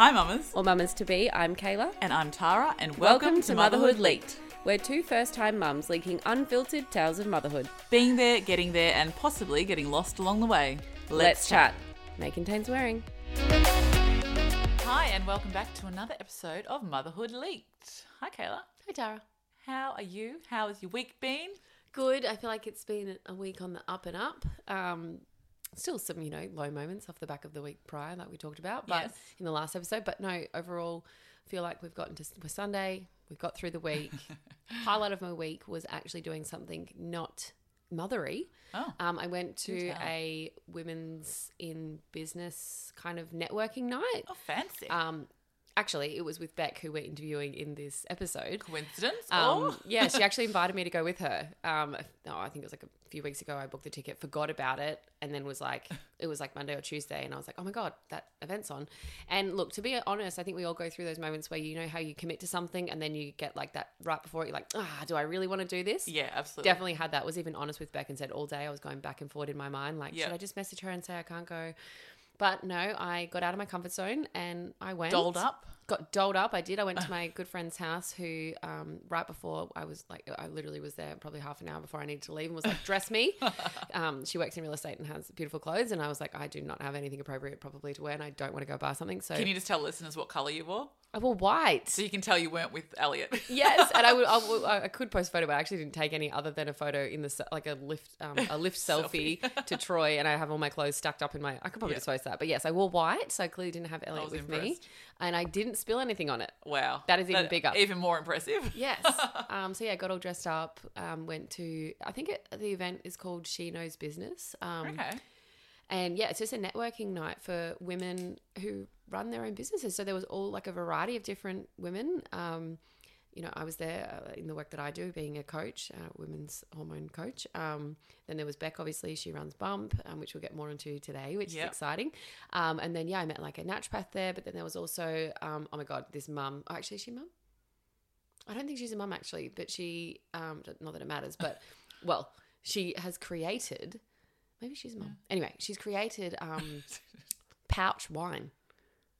Hi, mamas. or mamas to be. I'm Kayla. And I'm Tara, and welcome, to, Motherhood Leaked. We're two first time mums leaking unfiltered tales of motherhood. Being there, getting there, and possibly getting lost along the way. Let's, chat. May contain swearing. Hi, and welcome back to another episode of Motherhood Leaked. Hi, Kayla. Hi, Tara. How are you? How has your week been? Good. I feel like it's been a week on the up and up. Um, still some, you know, low moments off the back of the week prior, like we talked about, but Yes. in the last episode. But no, overall, feel like we've gotten to we're Sunday. We've got through the week. Highlight of my week was actually doing something not mothery. Oh, Um, I went to a women's in business kind of networking night. oh fancy. Um, actually, it was with Bec, who we're interviewing in this episode. Coincidence? Um, or? yeah, she actually invited me to go with her. Um, no, I think it was like a few weeks ago. I booked the ticket, forgot about it, and then was like, it was like Monday or Tuesday, and I was like, oh my god, that event's on. And look, to be honest, I think we all go through those moments where you know how you commit to something, and then you get like that right before it, you're like, ah, do I really want to do this? Yeah, absolutely. Definitely had that. Was even honest with Bec and said all day I was going back and forward in my mind, like, Yeah. should I just message her and say I can't go? But no, I got out of my comfort zone and I went. Dolled up. Got doled up. I did. I went to my good friend's house who, um, right before I was like, I literally was there probably half an hour before I needed to leave and was like, dress me. um, she works in real estate and has beautiful clothes. And I was like, I do not have anything appropriate probably to wear and I don't want to go buy something. So Can you just tell listeners what colour you wore? I wore white. So you can tell you weren't with Elliot. Yes, and I would, I would, I could post a photo, but I actually didn't take any other than a photo in the like a lift, um, a lift selfie to Troy, and I have all my clothes stacked up in my. I could probably Yeah. just post that, but yes, I wore white, so I clearly didn't have Elliot with me, and I didn't spill anything on it. Wow. That is even bigger. Even more impressive. Yes. um, so yeah, got all dressed up. Um, went to. I think it, the event is called She Knows Business. Um, Okay. and yeah, it's just a networking night for women who run their own businesses. So there was all like a variety of different women. Um, you know, I was there uh, in the work that I do, being a coach, uh, women's hormone coach. Um, then there was Bec, obviously, she runs Bump, um, which we'll get more into today, which Yep. is exciting. Um, and then, yeah, I met like a naturopath there, but then there was also, um, oh my God, this mum. Oh, actually, is she mum? I don't think she's a mum, actually, but she, um, not that it matters, but well, she has created, maybe she's a mum. Anyway, she's created um, pouch wine.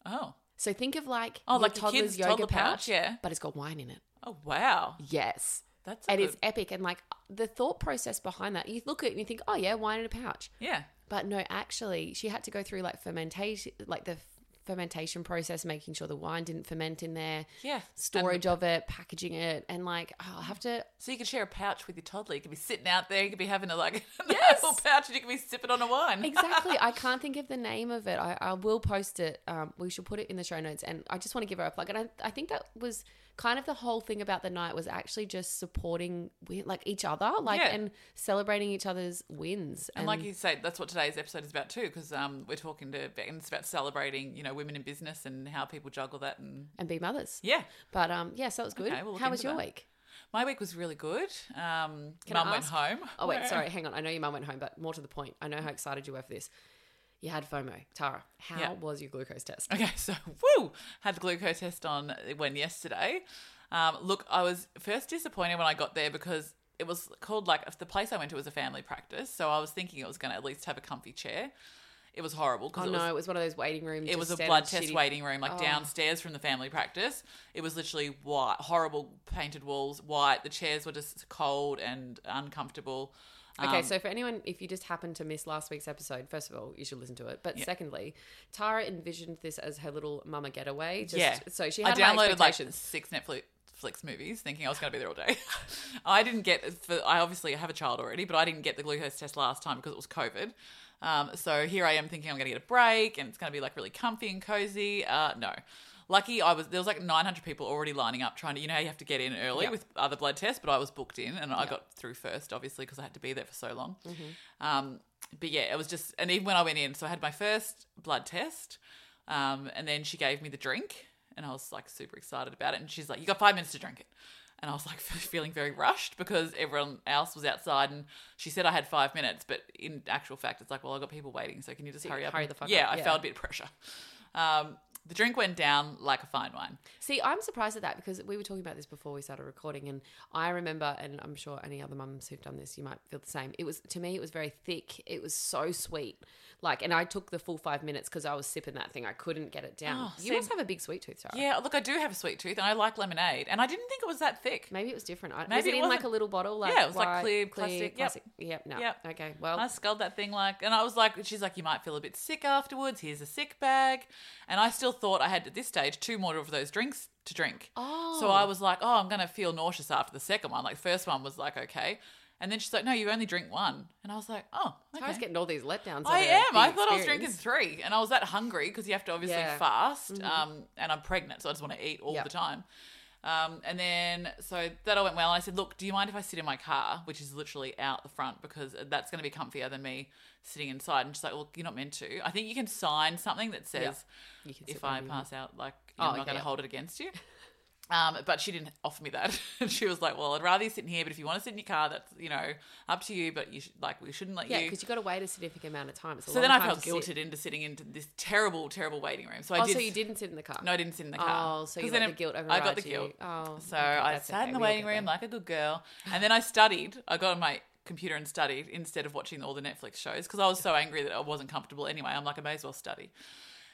Oh. So think of like Oh, like toddler's kids' yoga toddler pouch, pouch, yeah. but it's got wine in it. Oh, wow. Yes, That's a it is good- epic, and like the thought process behind that, you look at it and you think, oh yeah, wine in a pouch, Yeah. but no, actually, she had to go through like fermentation, like the fermentation process, making sure the wine didn't ferment in there, Yeah. storage of it, packaging it, and like oh, I'll have to. So you could share a pouch with your toddler. You could be sitting out there. You could be having a like Yes. a little pouch, and you could be sipping on a wine. Exactly. I can't think of the name of it. I, I will post it. Um, we should put it in the show notes. And I just want to give her a plug. And I, I think that was kind of the whole thing about the night was actually just supporting like each other, like Yeah. and celebrating each other's wins. And like you say, that's what today's episode is about too, because um, we're talking to and it's about celebrating, you know, women in business and how people juggle that. And and be mothers. yeah, But um, yeah, so it was good. Okay, we'll How was your that. week? my week was really good. Um, Mum went home. Oh wait, sorry, hang on. I know your mum went home, but more to the point. I know how excited you were for this. You had FOMO, Tara. How Yeah. was your glucose test? Okay, so woo, had the glucose test on when yesterday. Um, look, I was first disappointed when I got there because it was called like the place I went to was a family practice, so I was thinking it was going to at least have a comfy chair. It was horrible Oh because it no, was it was one of those waiting rooms. it was a blood test shitty- waiting room, like Oh. downstairs from the family practice. It was literally white, horrible painted walls, white. The chairs were just cold and uncomfortable. Okay, Um, so for anyone, if you just happened to miss last week's episode, first of all, you should listen to it. But Yeah. secondly, Tara envisioned this as her little mama getaway. Just, yeah, So she I had high downloaded like six Netflix Netflix movies, thinking I was going to be there all day. I didn't get. For, I obviously have a child already, but I didn't get the glucose test last time because it was COVID. Um, so here I am thinking I'm going to get a break and it's going to be like really comfy and cozy. Uh, no. Lucky I was there was like 900 people already lining up trying to you know you have to get in early Yeah. with other blood tests, but I was booked in and I Mm-hmm. got through first obviously because I had to be there for so long. Um, but yeah, it was just and even when I went in, so I had my first blood test, um, and then she gave me the drink, and I was like super excited about it, and she's like, "You got five minutes to drink it." And I was like feeling very rushed because everyone else was outside, and she said I had five minutes, but in actual fact, it's like, well, I've got people waiting, so can you just hurry up? hurry the fuck yeah, up, I yeah. felt a bit of pressure. Um, the drink went down like a fine wine. See, I'm surprised at that because we were talking about this before we started recording, and I remember, and I'm sure any other mums who've done this, you might feel the same. It was to me, it was very thick. It was so sweet, like, and I took the full five minutes because I was sipping that thing. I couldn't get it down. Oh, you see- must have a big sweet tooth, Tara. Yeah, look, I do have a sweet tooth, and I like lemonade, and I didn't think it was that thick. Maybe it was different. I, was Maybe it it in like a little bottle? Like Yeah, it was like white, clear plastic. Yep. Yep. No. Yep. Okay. Well, I sculled that thing like, and I was like, she's like, you might feel a bit sick afterwards. Here's a sick bag, and I still thought I had at this stage two more of those drinks to drink. Oh. So I was like, oh, I'm gonna feel nauseous after the second one. Like first one was like okay, and then she's like, no, you only drink one, and I was like, oh, I was okay. getting all these letdowns. I am. I thought I was drinking three, and I was that hungry because you have to obviously Yeah. Mm-hmm. fast. Um, and I'm pregnant, so I just want to eat all Yep. the time. Um, and then so that all went well. And I said, "Look, do you mind if I sit in my car, which is literally out the front, because that's going to be comfier than me sitting inside?" And she's like, "Well, you're not meant to. I think you can sign something that says can if I wherever you want. pass out, like Oh, I'm not going yeah. to hold it against you." Um, but she didn't offer me that. she was like, "Well, I'd rather you sit in here, but if you want to sit in your car, that's you know up to you. But you should like we shouldn't let Yeah, you." Yeah, because you got to wait a significant amount of time. It's a So long then I felt to sit. guilted into sitting into this terrible, terrible waiting room. So I Oh, did. so you didn't sit in the car? No, I didn't sit in the car. Oh, so you let the guilt I got the you. guilt. Oh, So okay, I sat okay. in the waiting room like a good girl, and then I studied. I got on my computer and studied instead of watching all the Netflix shows because I was so angry that I wasn't comfortable anyway. I'm like, I may as well study.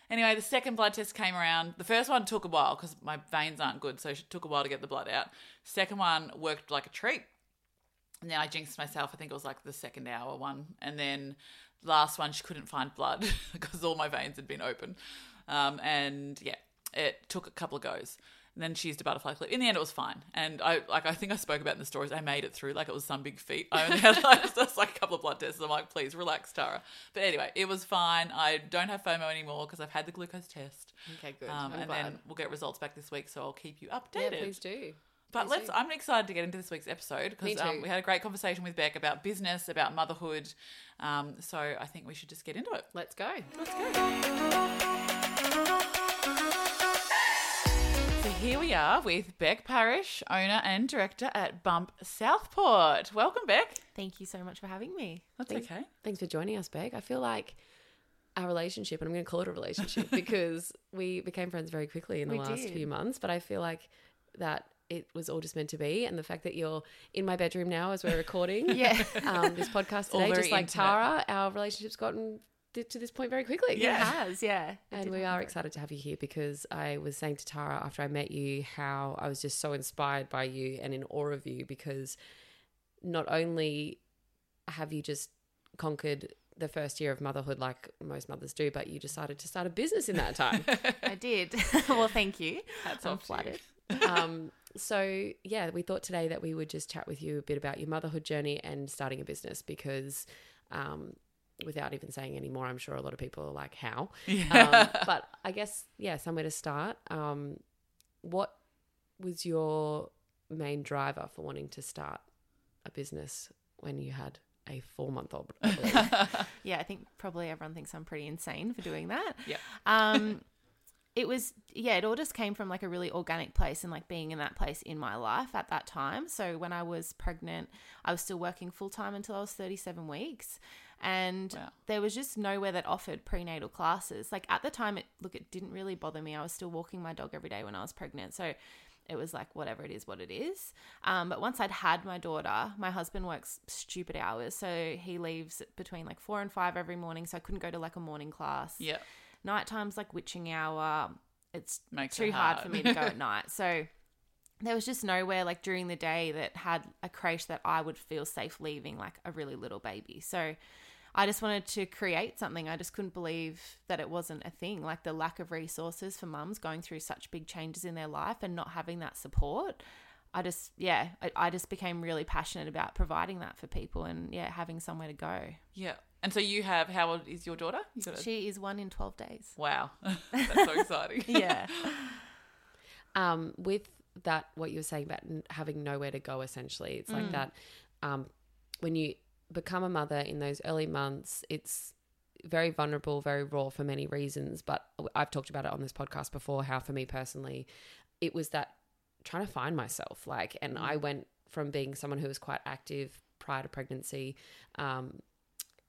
Anyway, the second blood test came around. The first one took a while because my veins aren't good, so it took a while to get the blood out. Second one worked like a treat. And then I jinxed myself. I think it was like the second hour one. And then last one, she couldn't find blood because all my veins had been open. Um, and yeah, it took a couple of goes. And then she used a butterfly clip. In the end, it was fine. And I like I think I spoke about in the stories. I made it through like it was some big feat. I only had like just like a couple of blood tests. I'm like, please relax, Tara. But anyway, it was fine. I don't have FOMO anymore because I've had the glucose test. Okay, good. Um, and glad. then we'll get results back this week, so I'll keep you yeah, updated. please do. But let's. I'm excited to get into this week's episode because um, we had a great conversation with Bec about business, about motherhood. Um, so I think we should just get into it. Let's go. Let's go. Here we are with Bec Parish, owner and director at Bump Southport. Welcome, Bec. Thank you so much for having me. That's Thanks. okay. Thanks for joining us, Bec. I feel like our relationship, and I'm going to call it a relationship because we became friends very quickly in the We last did. few months. But I feel like that it was all just meant to be, and the fact that you're in my bedroom now as we're recording, Yeah. um, this podcast today, just like intimate. Tara, our relationship's gotten to this point very quickly. Yeah. It has, yeah. It And we are excited to have you here because I was saying to Tara after I met you how I was just so inspired by you and in awe of you because not only have you just conquered the first year of motherhood like most mothers do, but you decided to start a business in that time. I did. well, thank you. Hats I'm off to you. flattered. um, so yeah, we thought today that we would just chat with you a bit about your motherhood journey and starting a business because, um, without even saying any more, I'm sure a lot of people are like, "How?" Um, but I guess yeah, somewhere to start. Um, what was your main driver for wanting to start a business when you had a four month old? Yeah, I think probably everyone thinks I'm pretty insane for doing that. Yeah. Um, it was, yeah, it all just came from like a really organic place and like being in that place in my life at that time. So when I was pregnant, I was still working full time until I was 37 weeks. And Wow. there was just nowhere that offered prenatal classes. Like at the time, it look, it didn't really bother me. I was still walking my dog every day when I was pregnant. So it was like whatever it is what it is um, but once i'd had my daughter my husband works stupid hours so he leaves between like four and five every morning so i couldn't go to like a morning class yeah. nighttime's like witching hour it's Makes too it hard. hard. for me to go at night so there was just nowhere like during the day that had a creche that i would feel safe leaving like a really little baby so I just wanted to create something. I just couldn't believe that it wasn't a thing. Like the lack of resources for mums going through such big changes in their life and not having that support. I just, yeah, I, I just became really passionate about providing that for people and, yeah, having somewhere to go. Yeah. And so you have how old is your daughter? You got a, She is one in 12 days. wow. That's so exciting. Yeah. um, with that, what you were saying about having nowhere to go, essentially, it's like that. Um, when you become a mother in those early months, it's very vulnerable, very raw for many reasons. But I've talked about it on this podcast before. How for me personally, it was that trying to find myself. Like, and I went from being someone who was quite active prior to pregnancy. Um,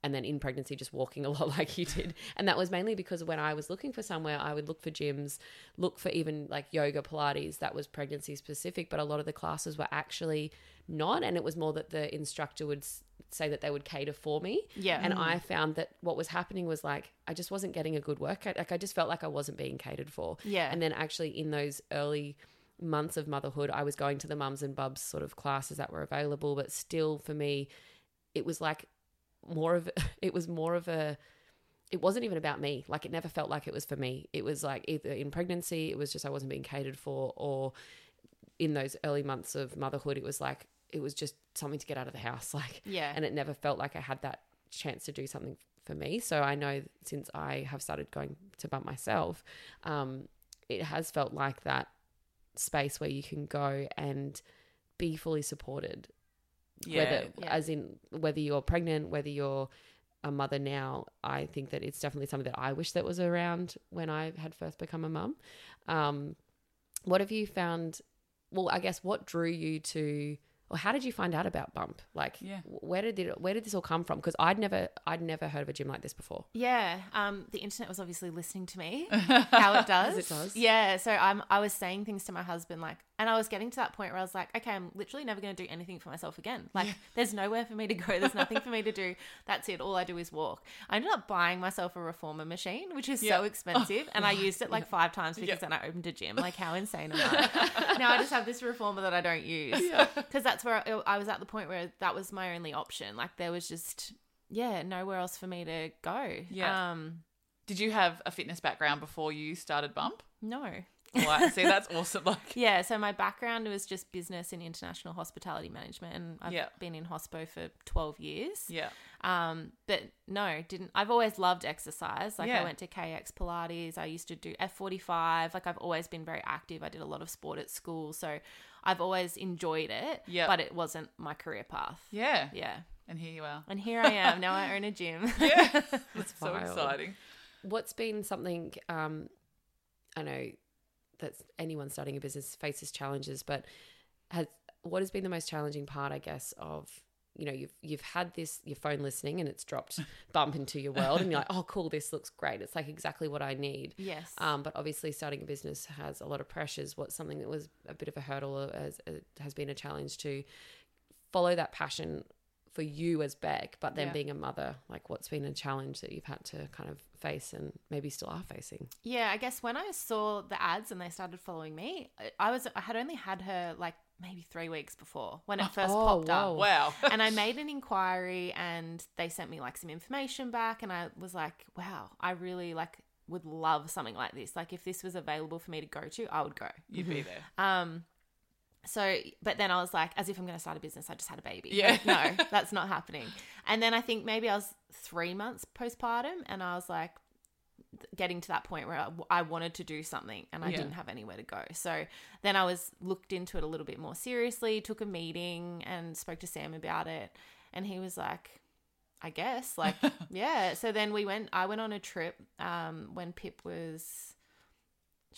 and then in pregnancy just walking a lot like you did and that was mainly because when i was looking for somewhere i would look for gyms look for even like yoga pilates that was pregnancy specific but a lot of the classes were actually not and it was more that the instructor would say that they would cater for me. Yeah. and mm. i found that what was happening was like i just wasn't getting a good workout like i just felt like i wasn't being catered for. Yeah. and then actually in those early months of motherhood i was going to the mums and bubs sort of classes that were available but still for me it was like more of it was more of a it wasn't even about me. Like it never felt like it was for me. It was like either in pregnancy it was just i wasn't being catered for or in those early months of motherhood it was like it was just something to get out of the house like Yeah. and it never felt like i had that chance to do something for me so i know since i have started going to bump myself um, it has felt like that space where you can go and be fully supported Yeah. whether Yeah. as in whether you're pregnant whether you're a mother now i think that it's definitely something that i wish that was around when i had first become a mum um, what have you found well i guess what drew you to or how did you find out about bump like Yeah. where did it where did this all come from because i'd never i'd never heard of a gym like this before Yeah, um, the internet was obviously listening to me, how it does. It does. Yeah, so I'm, I was saying things to my husband, like, and I was getting to that point where I was like, okay, I'm literally never going to do anything for myself again. Like, there's nowhere for me to go. There's nothing for me to do. That's it. All I do is walk. I ended up buying myself a reformer machine, which is Yeah. so expensive, and I used it like five times because Yeah. then I opened a gym. Like, how insane am I? now I just have this reformer that I don't use because that's where I, I was at the point where that was my only option. Like, there was just yeah, nowhere else for me to go. Yeah. Um, Did you have a fitness background before you started Bump? no. Wow. See, that's awesome. Like, Yeah, so my background was just business and international hospitality management, and I've Yeah. been in hospo for twelve years. yeah. Um, but no, didn't. I've always loved exercise. Like Yeah. I went to KX Pilates. I used to do F forty five. Like I've always been very active. I did a lot of sport at school, so I've always enjoyed it. Yeah. but it wasn't my career path. Yeah. Yeah, And here you are. and here I am now. I own a gym. Yeah. That's so wild. exciting. what's been something um i know that anyone starting a business faces challenges but has what has been the most challenging part i guess of you know you've you've had this your phone listening and it's dropped bump into your world and you're like oh cool this looks great it's like exactly what i need yes. um, but obviously starting a business has a lot of pressures what's something that was a bit of a hurdle as it has been a challenge to follow that passion for you as Bec, but then Yeah. being a mother, like what's been a challenge that you've had to kind of face and maybe still are facing? Yeah, I guess when I saw the ads and they started following me, I- I was I had only had her like maybe three weeks before when it first Oh, popped whoa. up. Wow. and I made an inquiry and they sent me like some information back and I was like, wow, I really like would love something like this. Like if this was available for me to go to, I would go. You'd be there. Um so but then I was like, as if I'm gonna start a business, I just had a baby. Yeah. Like, no, that's not happening. And then I think maybe I was three months postpartum and I was like getting to that point where I, I wanted to do something and I Yeah. didn't have anywhere to go. So then I was looked into it a little bit more seriously, took a meeting and spoke to Sam about it. And he was like, I guess, like, yeah. So then we went, I went on a trip um, when Pip was,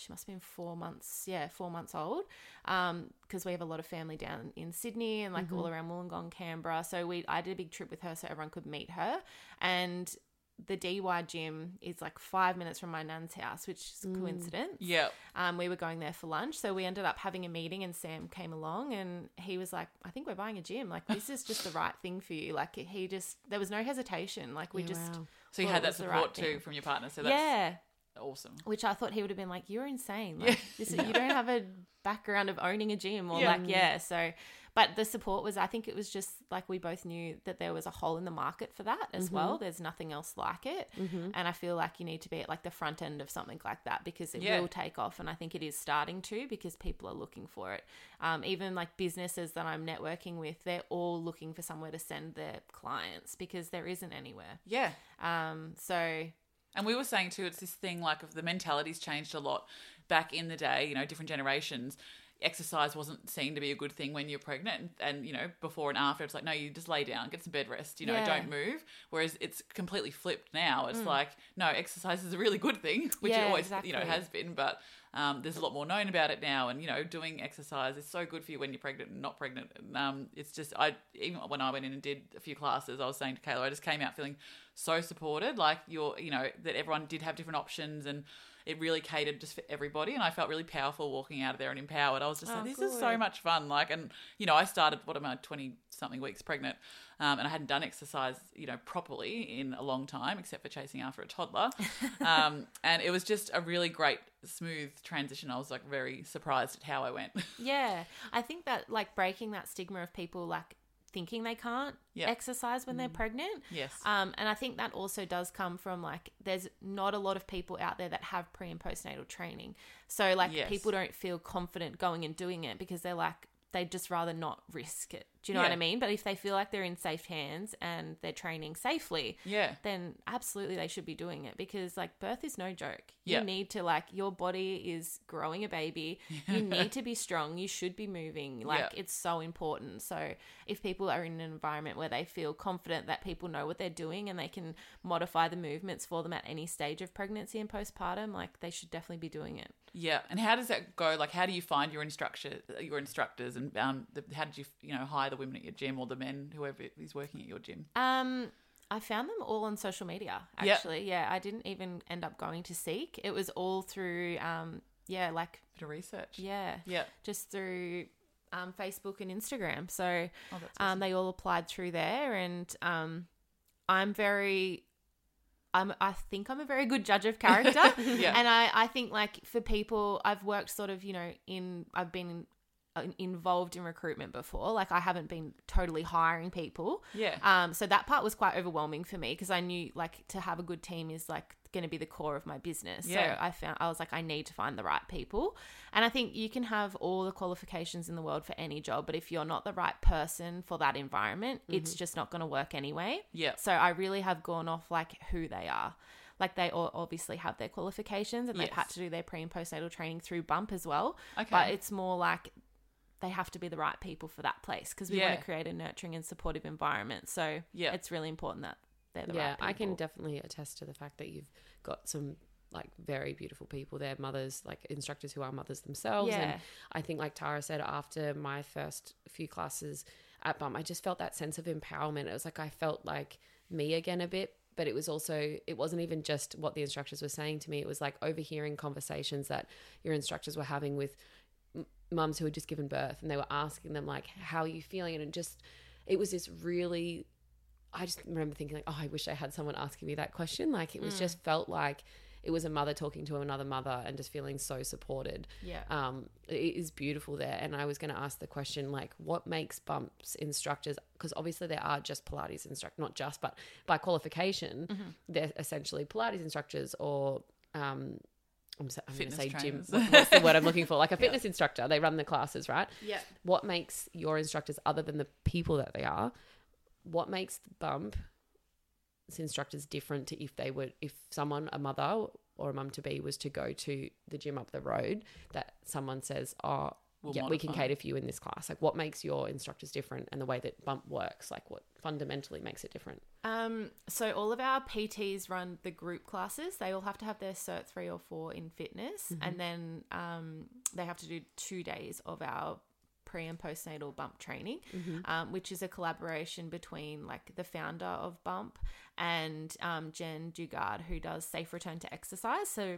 she must have been four months, yeah, four months old. Um, because we have a lot of family down in Sydney and like all mm-hmm. around Wollongong, Canberra. So we, I did a big trip with her so everyone could meet her. And the Dee Why gym is like five minutes from my nan's house, which is a mm. coincidence. Yeah. Um, we were going there for lunch, so we ended up having a meeting, and Sam came along, and he was like, "I think we're buying a gym. Like, this is just the right thing for you." Like, he just there was no hesitation. Like, we Yeah, just wow. So you had that support right too thing. from your partner. So that's yeah, awesome. which I thought he would have been like, "You're insane. Like, this, you don't have a background of owning a gym, or Yeah. like, yeah." So, but the support was, I think it was just like we both knew that there was a hole in the market for that as well. There's nothing else like it, and I feel like you need to be at like the front end of something like that because it Yeah. will take off, and I think it is starting to because people are looking for it. Um, even like businesses that I'm networking with, they're all looking for somewhere to send their clients because there isn't anywhere. Yeah. Um, so And we were saying too, it's this thing like of the mentality's changed a lot back in the day, you know, different generations. Exercise wasn't seen to be a good thing when you're pregnant, and, and you know, before and after, it's like, no, you just lay down, get some bed rest, you know, Yeah. don't move. Whereas it's completely flipped now. It's like, no, exercise is a really good thing, which it Yeah, always, you know, has been. But um, there's a lot more known about it now, and you know, doing exercise is so good for you when you're pregnant and not pregnant. And, um, it's just I even when I went in and did a few classes, I was saying to Kayla, I just came out feeling so supported, like you're, you know, that everyone did have different options and. It really catered just for everybody, and I felt really powerful walking out of there and empowered. I was just Oh, like, "This is so much fun!" Like, and you know, I started what am I, twenty something weeks pregnant, um, and I hadn't done exercise, you know, properly in a long time, except for chasing after a toddler. um, and it was just a really great, smooth transition. I was like very surprised at how I went. Yeah, I think that like breaking that stigma of people like thinking they can't Yeah. exercise when they're pregnant. yes. Um, and I think that also does come from like there's not a lot of people out there that have pre and postnatal training. So like Yes. people don't feel confident going and doing it because they're like they'd just rather not risk it. Do you know what I mean? But if they feel like they're in safe hands and they're training safely, yeah. then absolutely they should be doing it because like birth is no joke. Yeah. You need to like your body is growing a baby. You need to be strong. You should be moving. Like Yeah. it's so important. So if people are in an environment where they feel confident that people know what they're doing and they can modify the movements for them at any stage of pregnancy and postpartum, like they should definitely be doing it. Yeah, and how does that go? Like, how do you find your instructor, your instructors, and um, the, how did you, you know, hire the women at your gym or the men, whoever is working at your gym? Um, I found them all on social media. Actually, yeah, I didn't even end up going to seek. It was all through, um, yeah, like Bit of research. yeah, Yeah. just through um, Facebook and Instagram. So Oh, that's um, they all applied through there, and um, I'm very. I'm, I think I'm a very good judge of character. Yeah. And I, I think, like, for people, I've worked sort of, you know, in, I've been involved in recruitment before. Like, I haven't been totally hiring people. yeah. Um, so that part was quite overwhelming for me because I knew like to have a good team is like going to be the core of my business. Yeah. So I found I was like I need to find the right people, and I think you can have all the qualifications in the world for any job, but if you're not the right person for that environment, it's just not going to work anyway. Yeah. So I really have gone off like who they are. Like they all obviously have their qualifications and they've had to do their pre and postnatal training through Bump as well. Okay. But it's more like they have to be the right people for that place because we want to create a nurturing and supportive environment. So Yeah. it's really important that they're the yeah, right people. I can definitely attest to the fact that you've got some like very beautiful people there, mothers, like instructors who are mothers themselves. Yeah. And I think, like Tara said, after my first few classes at Bump, I just felt that sense of empowerment. It was like I felt like me again a bit. But it was also, it wasn't even just what the instructors were saying to me. It was like overhearing conversations that your instructors were having with mums who had just given birth and they were asking them, like, how are you feeling? And just, it was this really I just remember thinking like, oh, I wish I had someone asking me that question. Like it was just felt like it was a mother talking to another mother and just feeling so supported. Yeah. Um, it is beautiful there. And I was going to ask the question like, what makes bumps instructors? Because obviously there are just Pilates instructors, not just, but by qualification, they're essentially Pilates instructors or. Um, I'm, so- I'm going to say gym. trainers. what- What's the word I'm looking for? Like a fitness instructor. They run the classes, right? Yeah. what makes your instructors other than the people that they are what makes the bump instructors different to if they were if someone a mother or a mum to be was to go to the gym up the road that someone says oh We'll yeah we can cater for you in this class like what makes your instructors different and the way that bump works like what fundamentally makes it different Um, so all of our PTs run the group classes. They all have to have their cert three or four in fitness, and then um, they have to do two days of our pre and postnatal bump training, um, which is a collaboration between like the founder of Bump and um, Jen Dugard, who does Safe Return to Exercise. So.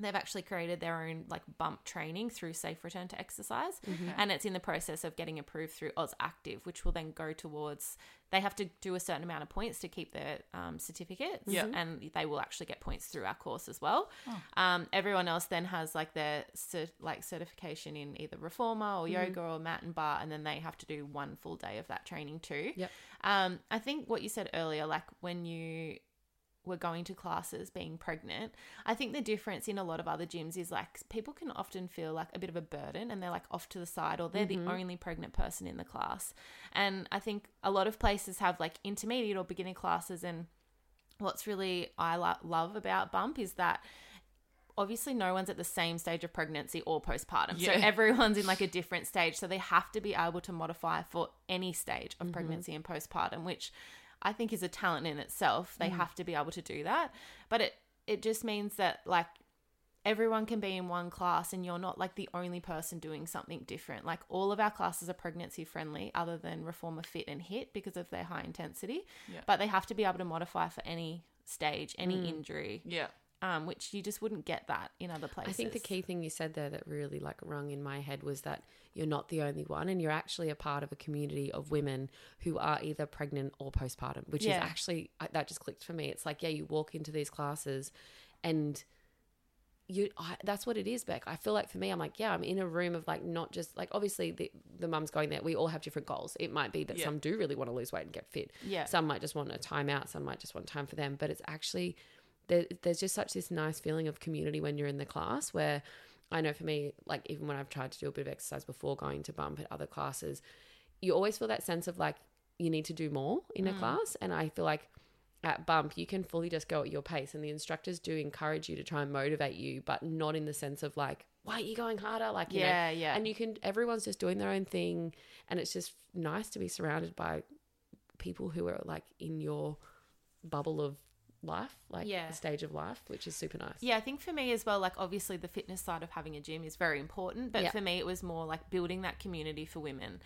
They've actually created their own like bump training through Safe Return to Exercise, and it's in the process of getting approved through AusActive, which will then go towards. They have to do a certain amount of points to keep their um, certificates, Yeah. and they will actually get points through our course as well. Um, everyone else then has like their cert, like certification in either reformer or yoga or mat and bar, and then they have to do one full day of that training too. Yep. Um, I think what you said earlier, like when you were going to classes being pregnant, I think the difference in a lot of other gyms is like people can often feel like a bit of a burden and they're like off to the side or they're the mm-hmm. only pregnant person in the class. And I think a lot of places have like intermediate or beginning classes. And what's really I lo- love about Bump is that obviously no one's at the same stage of pregnancy or postpartum. So everyone's in like a different stage. So they have to be able to modify for any stage of mm-hmm. pregnancy and postpartum, which I think is a talent in itself. They mm. have to be able to do that. But it it just means that like everyone can be in one class and you're not like the only person doing something different. Like all of our classes are pregnancy friendly other than Reformer Fit and HIIT because of their high intensity. Yeah. But they have to be able to modify for any stage, any mm. injury, Yeah. Um, which you just wouldn't get that in other places. I think the key thing you said there that really like rung in my head was that you're not the only one and you're actually a part of a community of women who are either pregnant or postpartum, which Yeah. is actually that just clicked for me. It's like, yeah, you walk into these classes and you I, that's what it is bec i feel like for me i'm like yeah i'm in a room of like not just like obviously the, the mum's going there we all have different goals it might be that Yeah. some do really want to lose weight and get fit Yeah. some might just want a time out some might just want time for them but it's actually there, there's just such this nice feeling of community when you're in the class where i know for me like even when i've tried to do a bit of exercise before going to bump at other classes you always feel that sense of like you need to do more in a mm. class. And i feel like at bump you can fully just go at your pace and the instructors do encourage you to try and motivate you but not in the sense of like why are you going harder? Like you know, Yeah, yeah. and you can everyone's just doing their own thing and it's just nice to be surrounded by people who are like in your bubble of life like Yeah. stage of life which is super nice Yeah, I think for me as well, like obviously the fitness side of having a gym is very important, but Yeah. for me it was more like building that community for women,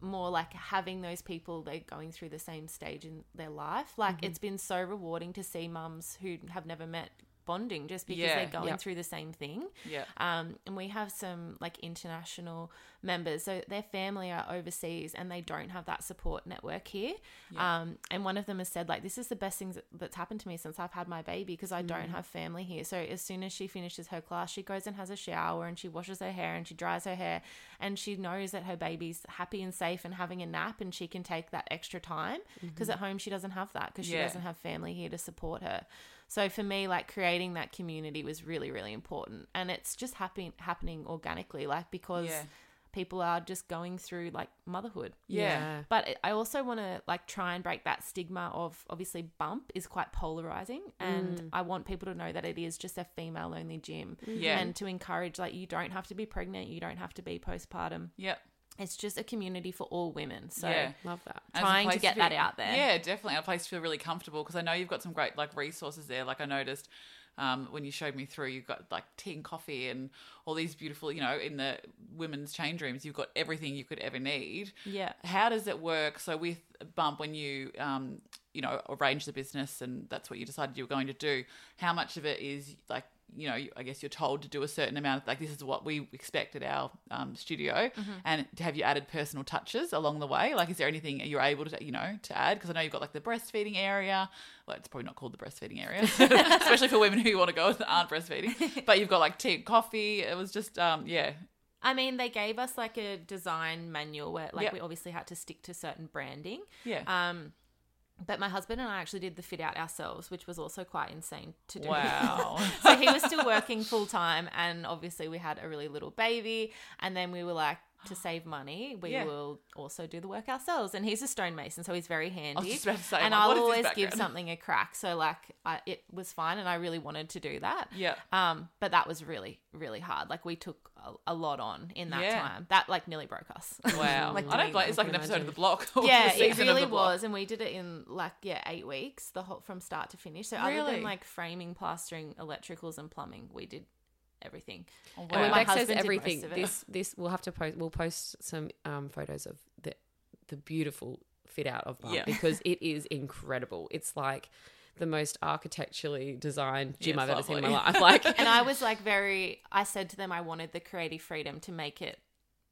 more like having those people they're going through the same stage in their life. Like Mm-hmm. it's been so rewarding to see mums who have never met bonding just because Yeah. they're going Yeah. through the same thing. Yeah. Um, and we have some like international members, so their family are overseas and they don't have that support network here. Um, and one of them has said like, "This is the best thing that's happened to me since I've had my baby because I don't have family here." So as soon as she finishes her class, she goes and has a shower and she washes her hair and she dries her hair, and she knows that her baby's happy and safe and having a nap, and she can take that extra time because at home she doesn't have that because she Yeah. doesn't have family here to support her. So for me, like creating that community was really, really important, and it's just happening happening organically, like because Yeah. people are just going through like motherhood. Yeah. But I also want to like try and break that stigma of obviously bump is quite polarizing, and mm. I want people to know that it is just a female only gym, Yeah. and to encourage like you don't have to be pregnant, you don't have to be postpartum. Yeah. It's just a community for all women. So Yeah. love that trying to get that feel- out there. Yeah, definitely. A place to feel really comfortable because I know you've got some great like resources there. Like I noticed um, when you showed me through, you've got like tea and coffee and all these beautiful, you know, in the women's change rooms, you've got everything you could ever need. Yeah. How does it work? So with Bump, when you um, you know arrange the business and that's what you decided you were going to do, how much of it is like you know, I guess you're told to do a certain amount of like this is what we expect at our um, studio, and to have you added personal touches along the way? Like, is there anything you're able to you know to add? Because I know you've got like the breastfeeding area. Well, it's probably not called the breastfeeding area, especially for women who you want to go that aren't breastfeeding. But you've got like tea and coffee. It was just um yeah I mean, they gave us like a design manual where like Yep. we obviously had to stick to certain branding. yeah Um, but my husband and I actually did the fit out ourselves, which was also quite insane to do. wow so he was still working full time, and obviously we had a really little baby, and then we were like. To save money, we Yeah. will also do the work ourselves. And he's a stonemason, so he's very handy. just about to say, and like, I'll what is his always give something a crack. So like, I, it was fine, and I really wanted to do that. yeah Um, but that was really, really hard. Like we took a, a lot on in that Yeah. time. That like nearly broke us. wow. Like, I don't that. It's like an episode of the block. or yeah, the it really was, and we did it in like yeah eight weeks, the whole from start to finish. So other than like framing, plastering, electricals, and plumbing, we did everything. Oh, And wow. my Bec says husband everything, this this we'll have to post. We'll post some um, photos of the the beautiful fit out of Bump Yeah. because it is incredible. It's like the most architecturally designed gym Yeah, I've it's ever seen in my life. Like, And I was like very. I said to them, I wanted the creative freedom to make it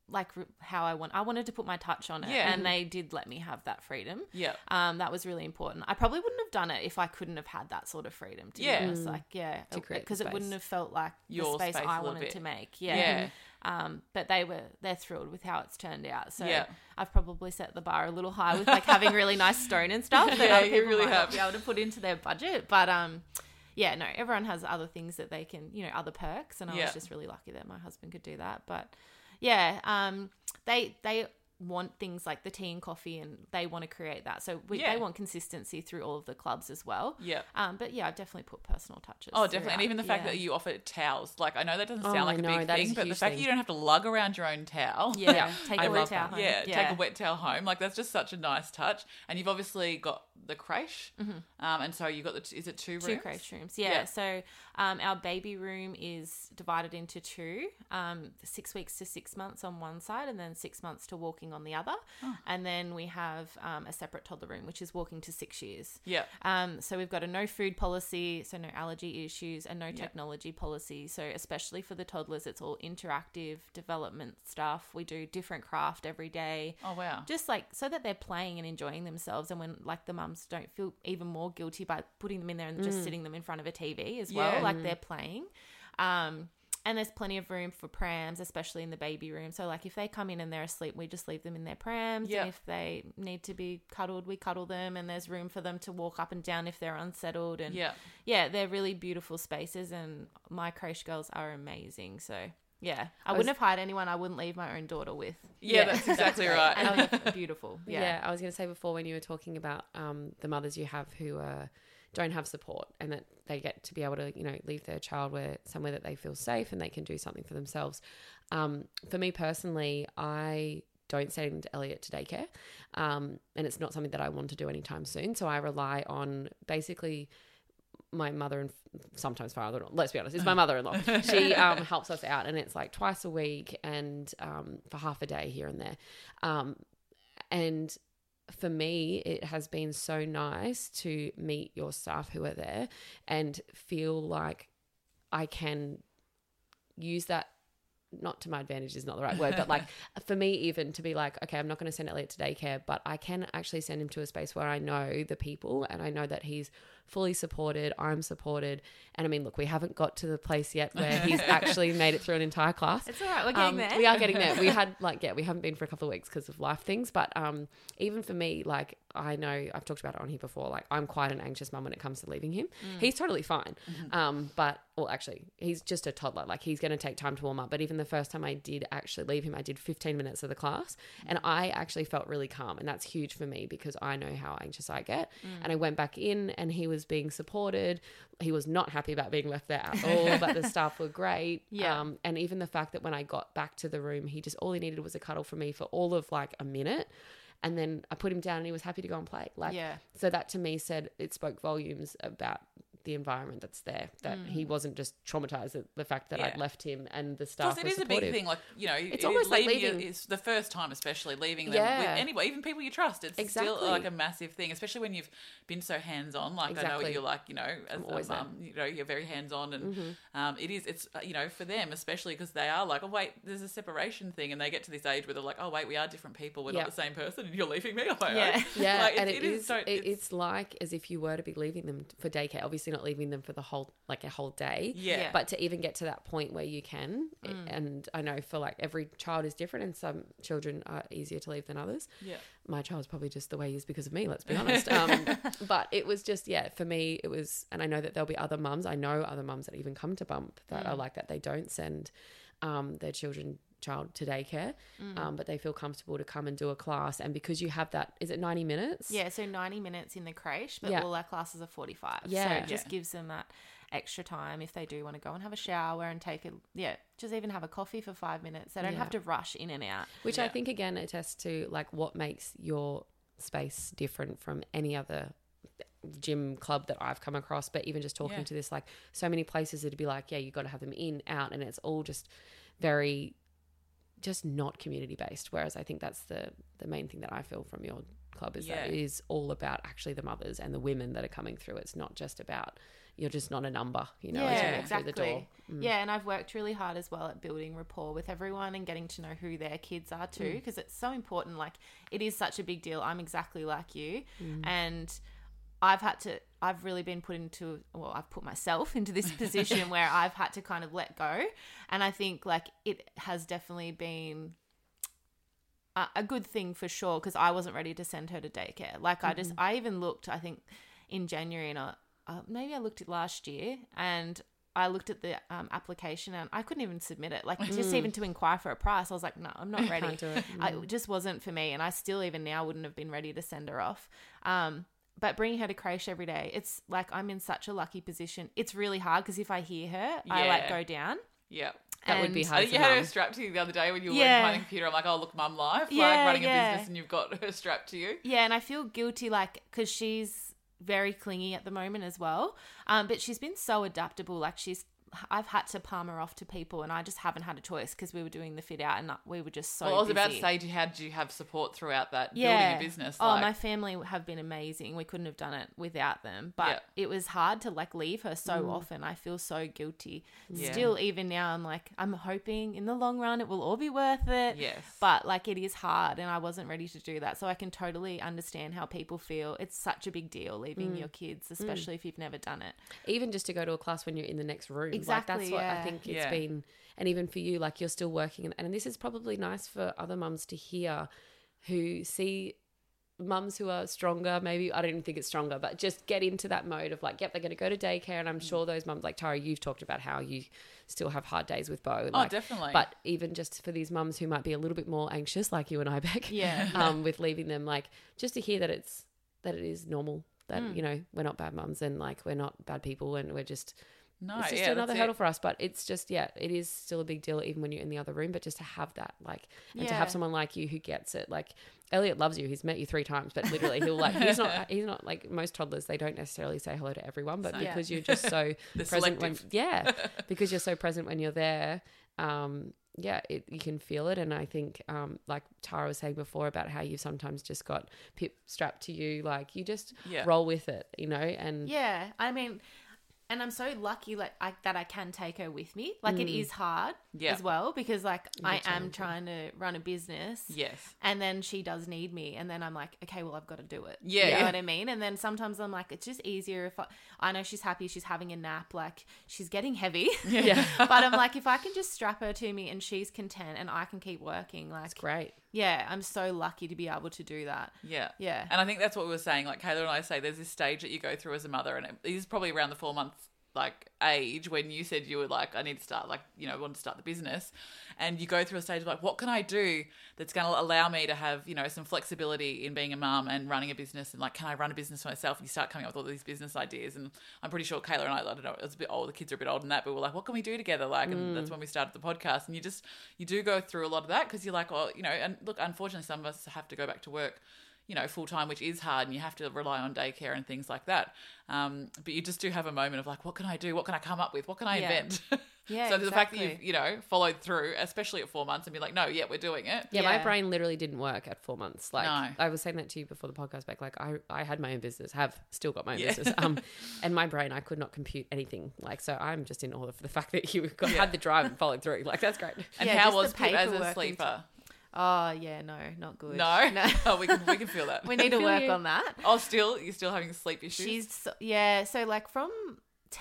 like how I want. I wanted to put my touch on it, Yeah. and they did let me have that freedom. yeah. Um, that was really important. I probably wouldn't have done it if I couldn't have had that sort of freedom. To Yeah. be like yeah, To create because it wouldn't have felt like Your the space, space a I little wanted bit. to make. Yeah. Yeah. Um, but they were they're thrilled with how it's turned out. So Yeah. I've probably set the bar a little high with like having really nice stone and stuff that Yeah, other people really might not be able to put into their budget. But um, yeah, no, everyone has other things that they can, you know, other perks, and I Yeah. was just really lucky that my husband could do that. But yeah, um, they they want things like the tea and coffee and they want to create that. So we, Yeah. they want consistency through all of the clubs as well. Yeah. Um, but yeah, I've definitely put personal touches. Oh, definitely. And even the fact Yeah. that you offer towels. Like, I know that doesn't Oh, sound like I a know, big thing, a but the huge fact that you don't have to lug around your own towel. Yeah, take I a wet towel home. Yeah, take a wet towel home. Like that's just such a nice touch. And you've obviously got the creche, um, and so you've got the t- is it two rooms? Mm-hmm. Two creche rooms, yeah. Yeah. So um, our baby room is divided into two, um, six weeks to six months on one side, and then six months to walking on the other. Oh. And then we have um, a separate toddler room, which is walking to six years. Yeah, Um, so we've got a no food policy, so no allergy issues, and no technology policy. So especially for the toddlers, it's all interactive development stuff. We do different craft every day Oh wow. just like so that they're playing and enjoying themselves and when like the mums don't feel even more guilty by putting them in there and just sitting them in front of a tv as well Yeah. like they're playing um and there's plenty of room for prams especially in the baby room so like if they come in and they're asleep we just leave them in their prams Yeah. and if they need to be cuddled we cuddle them and there's room for them to walk up and down if they're unsettled and Yeah. yeah they're really beautiful spaces and my creche girls are amazing so yeah, I, was- wouldn't have hired anyone I wouldn't leave my own daughter with. Yeah, that's exactly right. And beautiful. Yeah. Yeah. I was going to say before when you were talking about um, the mothers you have who uh, don't have support and that they get to be able to, you know, leave their child where somewhere that they feel safe and they can do something for themselves. Um, for me personally, I don't send Elliot to daycare, um, and it's not something that I want to do anytime soon. So I rely on basically my mother and sometimes father-in-law. Let's be honest, it's my mother-in-law. She um, helps us out, and it's like twice a week and um, for half a day here and there. Um, and for me, it has been so nice to meet your staff who are there and feel like I can use that. Not to my advantage is not the right word, but like for me, even to be like, okay, I'm not going to send Elliot to daycare, but I can actually send him to a space where I know the people and I know that he's fully supported. I'm supported. And I mean, look, we haven't got to the place yet where he's actually made it through an entire class. It's all right. We're getting Um, there. We are getting there. We had like yeah, we haven't been for a couple of weeks because of life things, but um, even for me, like I know I've talked about it on here before. Like I'm quite an anxious mum when it comes to leaving him. Mm. He's totally fine, Mm-hmm. um, but well, actually, he's just a toddler. Like he's going to take time to warm up. But even the first time I did actually leave him, I did 15 minutes of the class, and I actually felt really calm, and that's huge for me because I know how anxious I get. Mm. And I went back in, and he was being supported. He was not happy about being left there at all, but the staff were great. Yeah. Um, and even the fact that when I got back to the room, he just all he needed was a cuddle from me for all of like a minute. And then I put him down and he was happy to go and play. Like Yeah. so that to me said it spoke volumes about the environment that's there. That he wasn't just traumatized at the fact that I'd left him and the staff Plus, it is a big thing. Like you know, It's it- almost leaving. your- leaving. It's the first time, especially leaving them Yeah. with anyone, even people you trust. It's Exactly. still like a massive thing, especially when you've been so hands on. Like I know what you're like. You know, as a. Mm-hmm. mum, you know, you're very hands on, and um, it is. It's uh, you know for them especially because they are like, oh wait, there's a separation thing, and they get to this age where they're like, oh wait, we are different people. We're Yeah. not the same person, and you're leaving me my Yeah. Yeah, Like, and it- it is. so- it- it's like as if you were to be leaving them for daycare. Obviously, not leaving them for the whole like a whole day. Yeah. Yeah. But to even get to that point where you can, Mm. and I know for like every child is different, and some children are easier to leave than others. yeah. my child's probably just the way he is because of me let's be honest um, but it was just yeah for me it was and i know that there'll be other mums i know other mums that even come to bump that Mm. are like that they don't send um, their children child to daycare Mm. um, but they feel comfortable to come and do a class and because you have that is it 90 minutes Yeah, so 90 minutes in the creche, but Yeah. all our classes are 45. Yeah. So it just Yeah. gives them that extra time if they do want to go and have a shower and take a, yeah, just even have a coffee for five minutes. They don't Yeah. have to rush in and out. which i think again attests to like what makes your space different from any other gym club that I've come across, but even just talking Yeah. to this, like so many places it'd be like, yeah, you got to have them in, out, and it's all just very, just not community based. Whereas I think that's the the main thing that I feel from your club is that it is all about actually the mothers and the women that are coming through. It's not just about you're just not a number, you know, as you yeah, walk through the door. Mm. Yeah, and I've worked really hard as well at building rapport with everyone and getting to know who their kids are too, Mm. because it's so important. Like, it is such a big deal. I'm exactly like you. Mm. And I've had to, I've really been put into, well, I've put myself into this position where I've had to kind of let go. And I think, like, it has definitely been a, a good thing for sure because I wasn't ready to send her to daycare. Like I just, I even looked, I think in January and I, uh, maybe I looked at last year and I looked at the um, application and I couldn't even submit it. Like just even to inquire for a price, I was like, no, I'm not ready. Do it. I, it just wasn't for me, and I still even now wouldn't have been ready to send her off. Um, but bringing her to creche every day, it's like I'm in such a lucky position. It's really hard because if I hear her, I like go down. Yeah. That would be And- hard. I think for you had her strapped to you the other day when you were Yeah. behind the computer. I'm like, oh, look, mum life. Like Yeah, running a business and you've got her strapped to you. Yeah, and I feel guilty, like, because she's very clingy at the moment as well. Um, but she's been so adaptable. Like, she's, I've had to palm her off to people, and I just haven't had a choice because we were doing the fit out, and we were just so. well, I was about to say, do you, how did you have support throughout that yeah. building a business? Oh, like, my family have been amazing. We couldn't have done it without them. But Yeah. it was hard to like leave her so often. I feel so guilty. Yeah. Still, even now, I'm like, I'm hoping in the long run it will all be worth it. Yes. But like, it is hard, and I wasn't ready to do that. So I can totally understand how people feel. It's such a big deal leaving Mm. your kids, especially if you've never done it. even just to go to a class when you're in the next room. like Exactly, that's what I yeah. think it's Yeah. been. And even for you, like you're still working, and, and this is probably nice for other mums to hear, who see mums who are stronger. Maybe I don't even think it's stronger, but just get into that mode of like, yep, they're going to go to daycare, and I'm Mm. sure those mums, like Tara, you've talked about how you still have hard days with Bo. oh, like, definitely. But even just for these mums who might be a little bit more anxious, like you and I, Bec, Yeah. um, with leaving them, like just to hear that it's that it is normal. That Mm. you know we're not bad mums and like we're not bad people and we're just no, it's just yeah, another hurdle it. for us. But it's just yeah, it is still a big deal even when you're in the other room. But just to have that like and to have someone like you who gets it, like Elliot loves you. He's met you three times, but literally he'll like he's not he's not like most toddlers. They don't necessarily say hello to everyone, but. Yeah. because you're just so present when yeah because you're so present when you're there um yeah it, you can feel it and i think um like tara was saying before about how you've sometimes just got Pip strapped to you like you just Yeah. roll with it you know and Yeah, I mean, and I'm so lucky like I, that I can take her with me. Like it is hard Yeah. as well because like I am trying to run a business. Yes. And then she does need me, and then I'm like, okay, well, I've got to do it. Yeah, you know yeah. what I mean. And then sometimes I'm like, it's just easier if I, I know she's happy, she's having a nap, like she's getting heavy. yeah but I'm like, if I can just strap her to me and she's content, and I can keep working, like, it's great yeah, I'm so lucky to be able to do that. Yeah. Yeah. And I think that's what we were saying. Like Kayla and I say, there's this stage that you go through as a mother, and it is probably around the four months like age when you said you were like, I need to start, like, you know, want to start the business, and you go through a stage of like, what can I do that's going to allow me to have, you know, some flexibility in being a mum and running a business, and like, can I run a business myself? And you start coming up with all these business ideas, and I'm pretty sure Kayla and I, I don't know, it was a bit old, the kids are a bit older than that, but we're like, what can we do together? Like, and that's mm. when we started the podcast, and you just you do go through a lot of that because you're like, oh, you know, and look, unfortunately, some of us have to go back to work you know, full time, which is hard, and you have to rely on daycare and things like that. Um, but you just do have a moment of like, what can I do? What can I come up with? What can I Yeah. invent? Yeah, so the fact that you've you know followed through, especially at four months, and be like, no, yeah, we're doing it. yeah, my brain literally didn't work at four months like No. i was saying that to you before the podcast Bec like i i had my own business have still got my own Yeah. business um and my brain i could not compute anything like so i'm just in awe for the fact that you got Yeah. had the drive and followed through like that's great And Yeah, how was the Pip as a paperwork and sleeper? Oh yeah, no, not good. No, no. oh, we can we can feel that. we need to work you. on that. oh, still you're still having sleep issues. She's so, yeah, so like from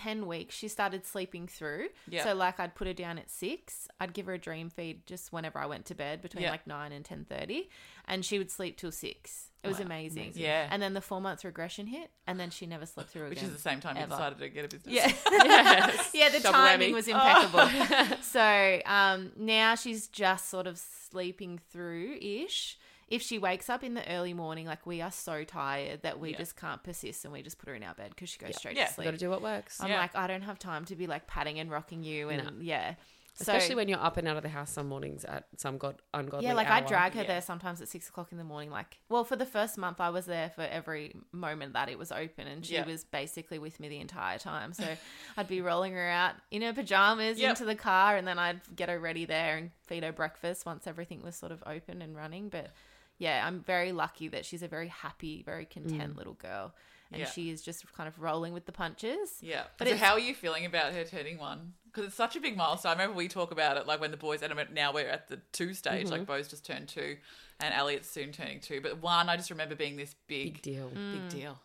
10 weeks she started sleeping through. Yeah. So like I'd put her down at 6. I'd give her a dream feed just whenever I went to bed between Yeah. like 9 and 10:30 and she would sleep till 6. It was Wow, amazing. amazing. Yeah. And then the 4 months regression hit and then she never slept through which again. Which is the same time you decided to get a business. Yeah. Yes. yeah, the Double timing whammy. was impeccable. so um, now she's just sort of sleeping through ish. If she wakes up in the early morning, like we are so tired that we Yeah. just can't persist and we just put her in our bed because she goes straight Yeah. to sleep. got to do what works I'm Yeah. like, I don't have time to be like patting and rocking you and yeah. So, especially when you're up and out of the house some mornings at some god ungodly yeah, like I drag her Yeah. there sometimes at six o'clock in the morning. Like, well, for the first month, I was there for every moment that it was open, and she Yeah. was basically with me the entire time. So I'd be rolling her out in her pajamas Yep. into the car, and then I'd get her ready there and feed her breakfast once everything was sort of open and running. But yeah, I'm very lucky that she's a very happy, very content little girl, and Yeah. she is just kind of rolling with the punches. Yeah. But so how are you feeling about her turning one? Because it's such a big milestone. I remember we talk about it like when the boys, and now we're at the two stage, Mm-hmm. like Bo's just turned two and Elliot's soon turning two. But one, I just remember being this big, big deal Mm. big deal.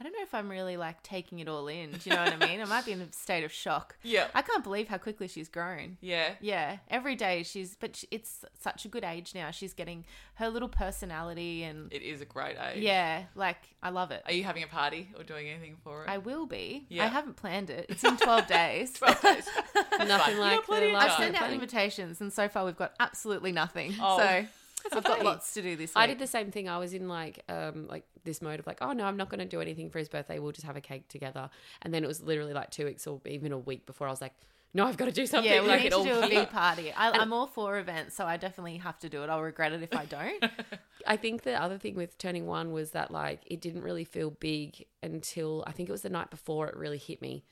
I don't know if I'm really like taking it all in. Do you know what I mean? I might be in a state of shock. Yeah. I can't believe how quickly she's grown. Yeah. Yeah, every day she's, but sh- it's such a good age now. She's getting her little personality and It is a great age. yeah, like I love it. Are you having a party or doing anything for it? I will be. Yeah. I haven't planned it. It's in 12 days. 12 days. Nothing like got plenty the of last I've sent out planning. invitations and so far we've got absolutely nothing. Oh. So I've got lots to do this week. I did the same thing. I was in like um like this mode of like, oh no, I'm not going to do anything for his birthday. We'll just have a cake together. And then it was literally like two weeks or even a week before I was like, no, I've got to do something. Yeah, we like need to do a big party. I, I'm all for events, so I definitely have to do it. I'll regret it if I don't. I think the other thing with turning one was that like it didn't really feel big until I think it was the night before it really hit me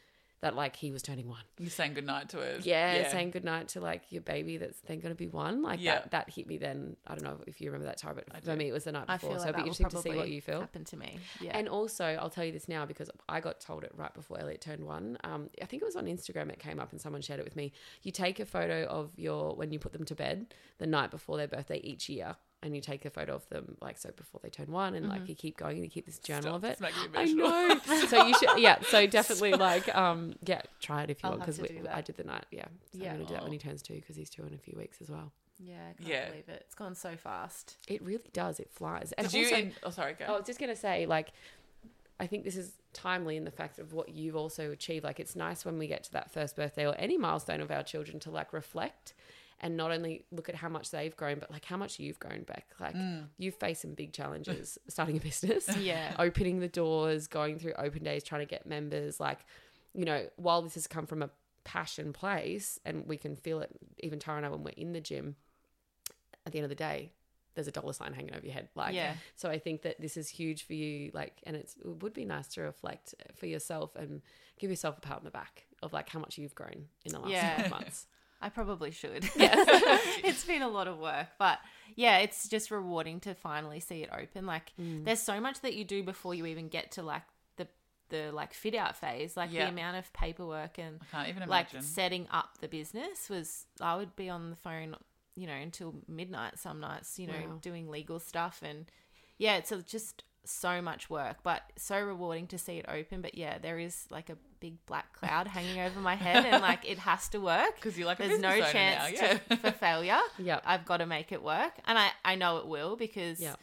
that like he was turning one. You're saying goodnight to it. Yeah, saying goodnight to like your baby that's then going to be one. Like Yeah. that, that hit me then. I don't know if you remember that time, but for do. me it was the night before. I before. feel so like it'd be interesting to see probably what you feel. happen to me. Yeah. And also, I'll tell you this now because I got told it right before Elliot turned one. Um, I think it was on Instagram. It came up and someone shared it with me. You take a photo of your when you put them to bed the night before their birthday each year, and you take a photo of them like so before they turn one, and Mm-hmm. like you keep going and you keep this journal Stop, of it. it's making me I know. so you should, yeah. So definitely, like, um, yeah, try it if you I'll want have because to do that. I did the night. Yeah, so Yeah. I'm gonna do that when Oh. he turns two because he's two in a few weeks as well. yeah, I can't Yeah. believe it. It's gone so fast. It really does. It flies. And Did you? in- oh, sorry. Go. I was just gonna say, like, I think this is timely in the fact of what you've also achieved. Like, it's nice when we get to that first birthday or any milestone of our children to like reflect and not only look at how much they've grown, but like how much you've grown back. Like, mm. you've faced some big challenges starting a business, Yeah. opening the doors, going through open days, trying to get members. Like, you know, while this has come from a passion place and we can feel it, even Tara and I, when we're in the gym, at the end of the day, there's a dollar sign hanging over your head. Like, Yeah. so I think that this is huge for you. Like, and it's, it would be nice to reflect for yourself and give yourself a pat on the back of like how much you've grown in the last Yeah. 12 months. I probably should. it's been a lot of work, but yeah, it's just rewarding to finally see it open. Like, mm. there's so much that you do before you even get to like the the like fit out phase. Like Yeah. the amount of paperwork and I can't even like imagine. setting up the business was. I would be on the phone, you know, until midnight some nights. You know, Wow. doing legal stuff and yeah, it's just so much work, but so rewarding to see it open. But yeah, there is like a big black cloud hanging over my head, and like it has to work. Because you're like a there's no chance now, to, for failure. yeah, I've got to make it work, and I I know it will because yeah,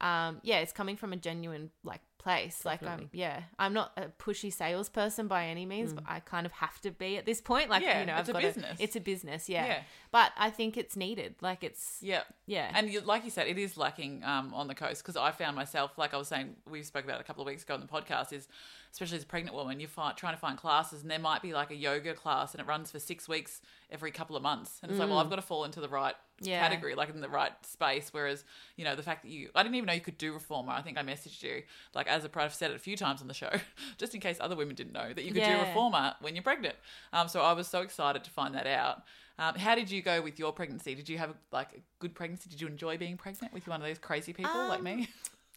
um yeah, it's coming from a genuine like place. Like I'm yeah, I'm not a pushy salesperson by any means, but I kind of have to be at this point. Like Yeah, you know, it's I've a got business. it's a business, yeah. Yeah. But I think it's needed. Like it's Yeah. yeah, And you, like you said, it is lacking um, on the coast because I found myself, like I was saying, we spoke about a couple of weeks ago on the podcast, is especially as a pregnant woman, you're fi- trying to find classes and there might be like a yoga class and it runs for six weeks every couple of months. And it's like, well, I've got to fall into the right Yeah. category, like in the right space. Whereas, you know, the fact that you, I didn't even know you could do reformer. I think I messaged you, like as a pro, I've said it a few times on the show, just in case other women didn't know that you could do Yeah. reformer when you're pregnant. Um, so I was so excited to find that out. Um, how did you go with your pregnancy? Did you have like a good pregnancy? Did you enjoy being pregnant with one of those crazy people like me?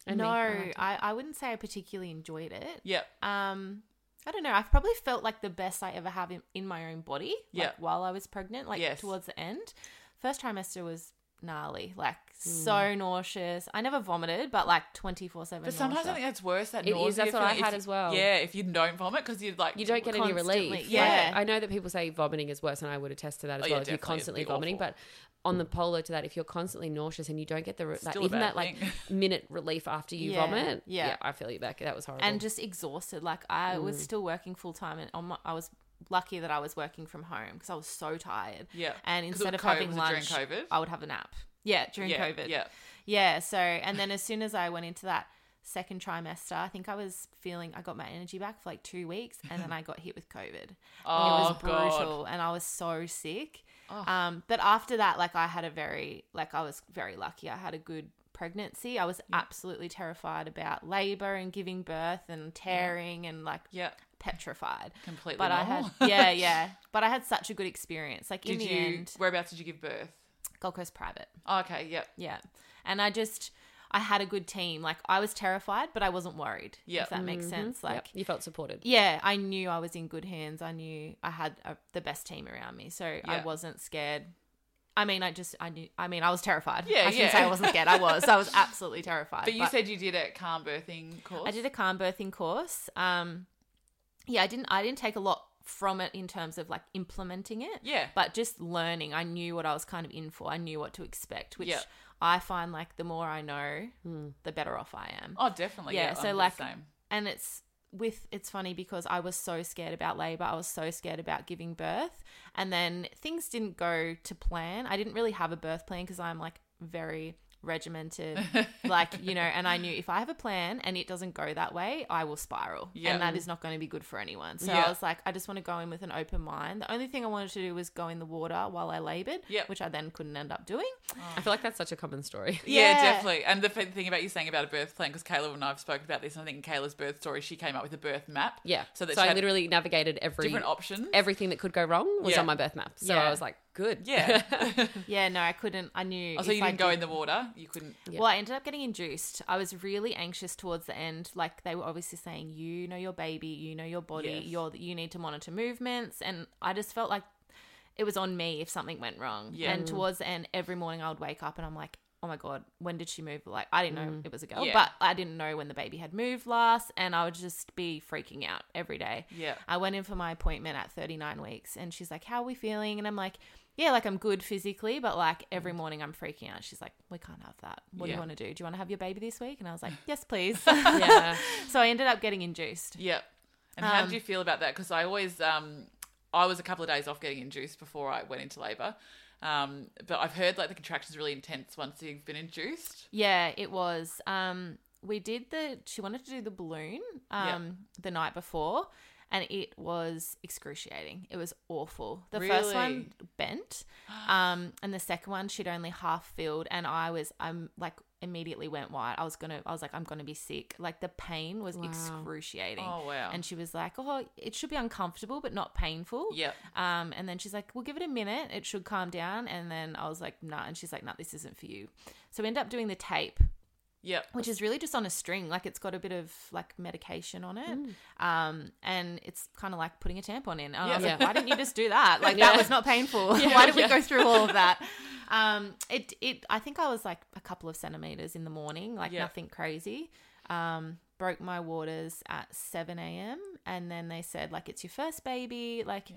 And me, no, I—I I wouldn't say I particularly enjoyed it. yeah, Um, I don't know. I've probably felt like the best I ever have in, in my own body. Like Yeah. while I was pregnant, like Yes. towards the end. First trimester was gnarly, like hmm. so nauseous. I never vomited, but like twenty four seven. but sometimes I think that's worse. That It is, nausea that's what I feeling, had you- as well. Yeah, if you don't vomit because you're like you don't get any Constantly, relief. yeah. Like, I know that people say vomiting is worse, and I would attest to that as Oh, well. yeah, if you're definitely, it'd constantly be vomiting, awful. but on the polar to that, if you're constantly nauseous and you don't get the re- that, Still a even bad that like thing. minute relief after you Yeah, vomit, yeah. I feel you Bec. That was horrible. and just exhausted. Like I was mm. still working full time, and on my, I was lucky that I was working from home because I was so tired. Yeah. And instead of having lunch? I would have a nap. Yeah, during yeah, COVID. Yeah, Yeah, so and then as soon as I went into that second trimester, I think I was feeling I got my energy back for like two weeks, and then I got hit with COVID. Oh, it was God. Oh. brutal, and I was so sick. Um, but after that, like I had a very like I was very lucky. I had a good pregnancy. I was absolutely terrified about labor and giving birth and tearing and like yeah, petrified. completely. But I had yeah yeah. But I had such a good experience. Like in Did the you? end, Whereabouts did you give birth? Gold Coast private. Oh, okay, yeah, Yeah. And I just I had a good team. Like I was terrified, but I wasn't worried. Yeah. If that makes sense. Like Yep, you felt supported. yeah, I knew I was in good hands. I knew I had a, the best team around me. So I wasn't scared I mean, I just, I knew, I mean, I was terrified. Yeah, I shouldn't yeah. say I wasn't scared. I was. I was absolutely terrified. But you said you did a calm birthing course. I did a calm birthing course. Um, yeah, I didn't, I didn't take a lot from it in terms of like implementing it. Yeah. But just learning, I knew what I was kind of in for. I knew what to expect, which Yeah. I find like the more I know, hmm. the better off I am. Oh, definitely. Yeah, Yeah. so I'm like- the same. and it's with it's funny because I was so scared about labor. I was so scared about giving birth, and then things didn't go to plan. I didn't really have a birth plan because I'm like very regimented, like you know. And I knew if I have a plan and it doesn't go that way, I will spiral, Yeah. and that is not going to be good for anyone. So Yeah. I was like, I just want to go in with an open mind. The only thing I wanted to do was go in the water while I labored, Yep. which I then couldn't end up doing. I feel like that's such a common story. Yeah, Yeah. definitely. And the f- thing about you saying about a birth plan, because Kayla and I have spoken about this, and I think in Kayla's birth story, she came up with a birth map. Yeah. So that so I literally navigated every different options. everything that could go wrong was Yeah. on my birth map. So Yeah. I was like, good. yeah. Yeah, no, I couldn't. I knew. oh, so you I didn't go did- in the water? You couldn't. Yeah. Well, I ended up getting induced. I was really anxious towards the end. Like they were obviously saying, "You know your baby, you know your body, Yes. you're you need to monitor movements." And I just felt like it was on me if something went wrong. Yeah. And towards the end, every morning I would wake up and I'm like, "Oh my god, when did she move?" Like I didn't know mm. it was a girl, Yeah. but I didn't know when the baby had moved last, and I would just be freaking out every day. Yeah. I went in for my appointment at 39 weeks and she's like, How are we feeling? And I'm like, Yeah, like I'm good physically, but like every morning I'm freaking out. She's like, We can't have that. What do you want to do? Do you want to have your baby this week? And I was like, Yes, please. Yeah. so I ended up getting induced. Yep. And how Um, did you feel about that? Because I always, um, I was a couple of days off getting induced before I went into labour. Um, but I've heard like the contractions are really intense once you've been induced. Yeah, it was. Um, we did the, she wanted to do the balloon um, the night before. And it was excruciating. It was awful. The first one bent, um, and the second one she'd only half filled, and I was, I'm like, immediately went white. I was gonna, I was like, I'm gonna be sick. Like the pain was Wow. excruciating. Oh wow. And she was like, "Oh, it should be uncomfortable, but not painful." Yeah. Um, and then she's like, "We'll give it a minute. It should calm down." And then I was like, "Nah." And she's like, "Nah, this isn't for you." So we end up doing the tape, Yep. which is really just on a string. Like it's got a bit of like medication on it, Mm. um, and it's kind of like putting a tampon in. And I was Yeah. like, "Why didn't you just do that? Like Yeah. that was not painful. Yeah, Why did we go through all of that?" Um, it it. I think I was like a couple of centimeters in the morning, like Yeah. nothing crazy. Um, broke my waters at 7 a.m. and then they said like it's your first baby like Yeah.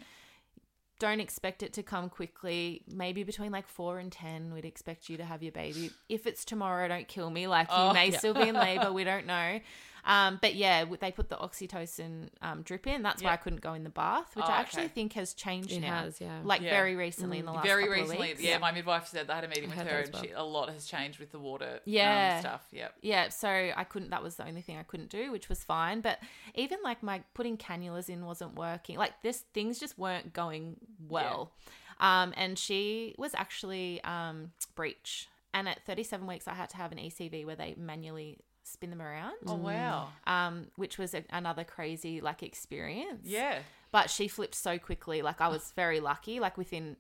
Don't expect it to come quickly. Maybe between like 4 and 10 we'd expect you to have your baby. If it's tomorrow don't kill me. Like Oh, you may yeah. still be in labor. We don't know um, but yeah they put the oxytocin um, drip in that's why i couldn't go in the bath which Oh, i actually okay. think has changed It now has, yeah. like Yeah. very recently in the last Very couple recently, of weeks. yeah, My midwife said they had a meeting I with her, and well. she, a lot has changed with the water. um, Yeah. stuff. Yep. Yeah, so I couldn't. That was the only thing I couldn't do, which was fine. But even like my putting cannulas in wasn't working. Like this, things just weren't going well. Um, and she was actually um, breech. And at 37 weeks, I had to have an ECV where they manually spin them around, Oh wow. um, which was a, another crazy like experience. Yeah. But she flipped so quickly. Like I was very lucky. Like within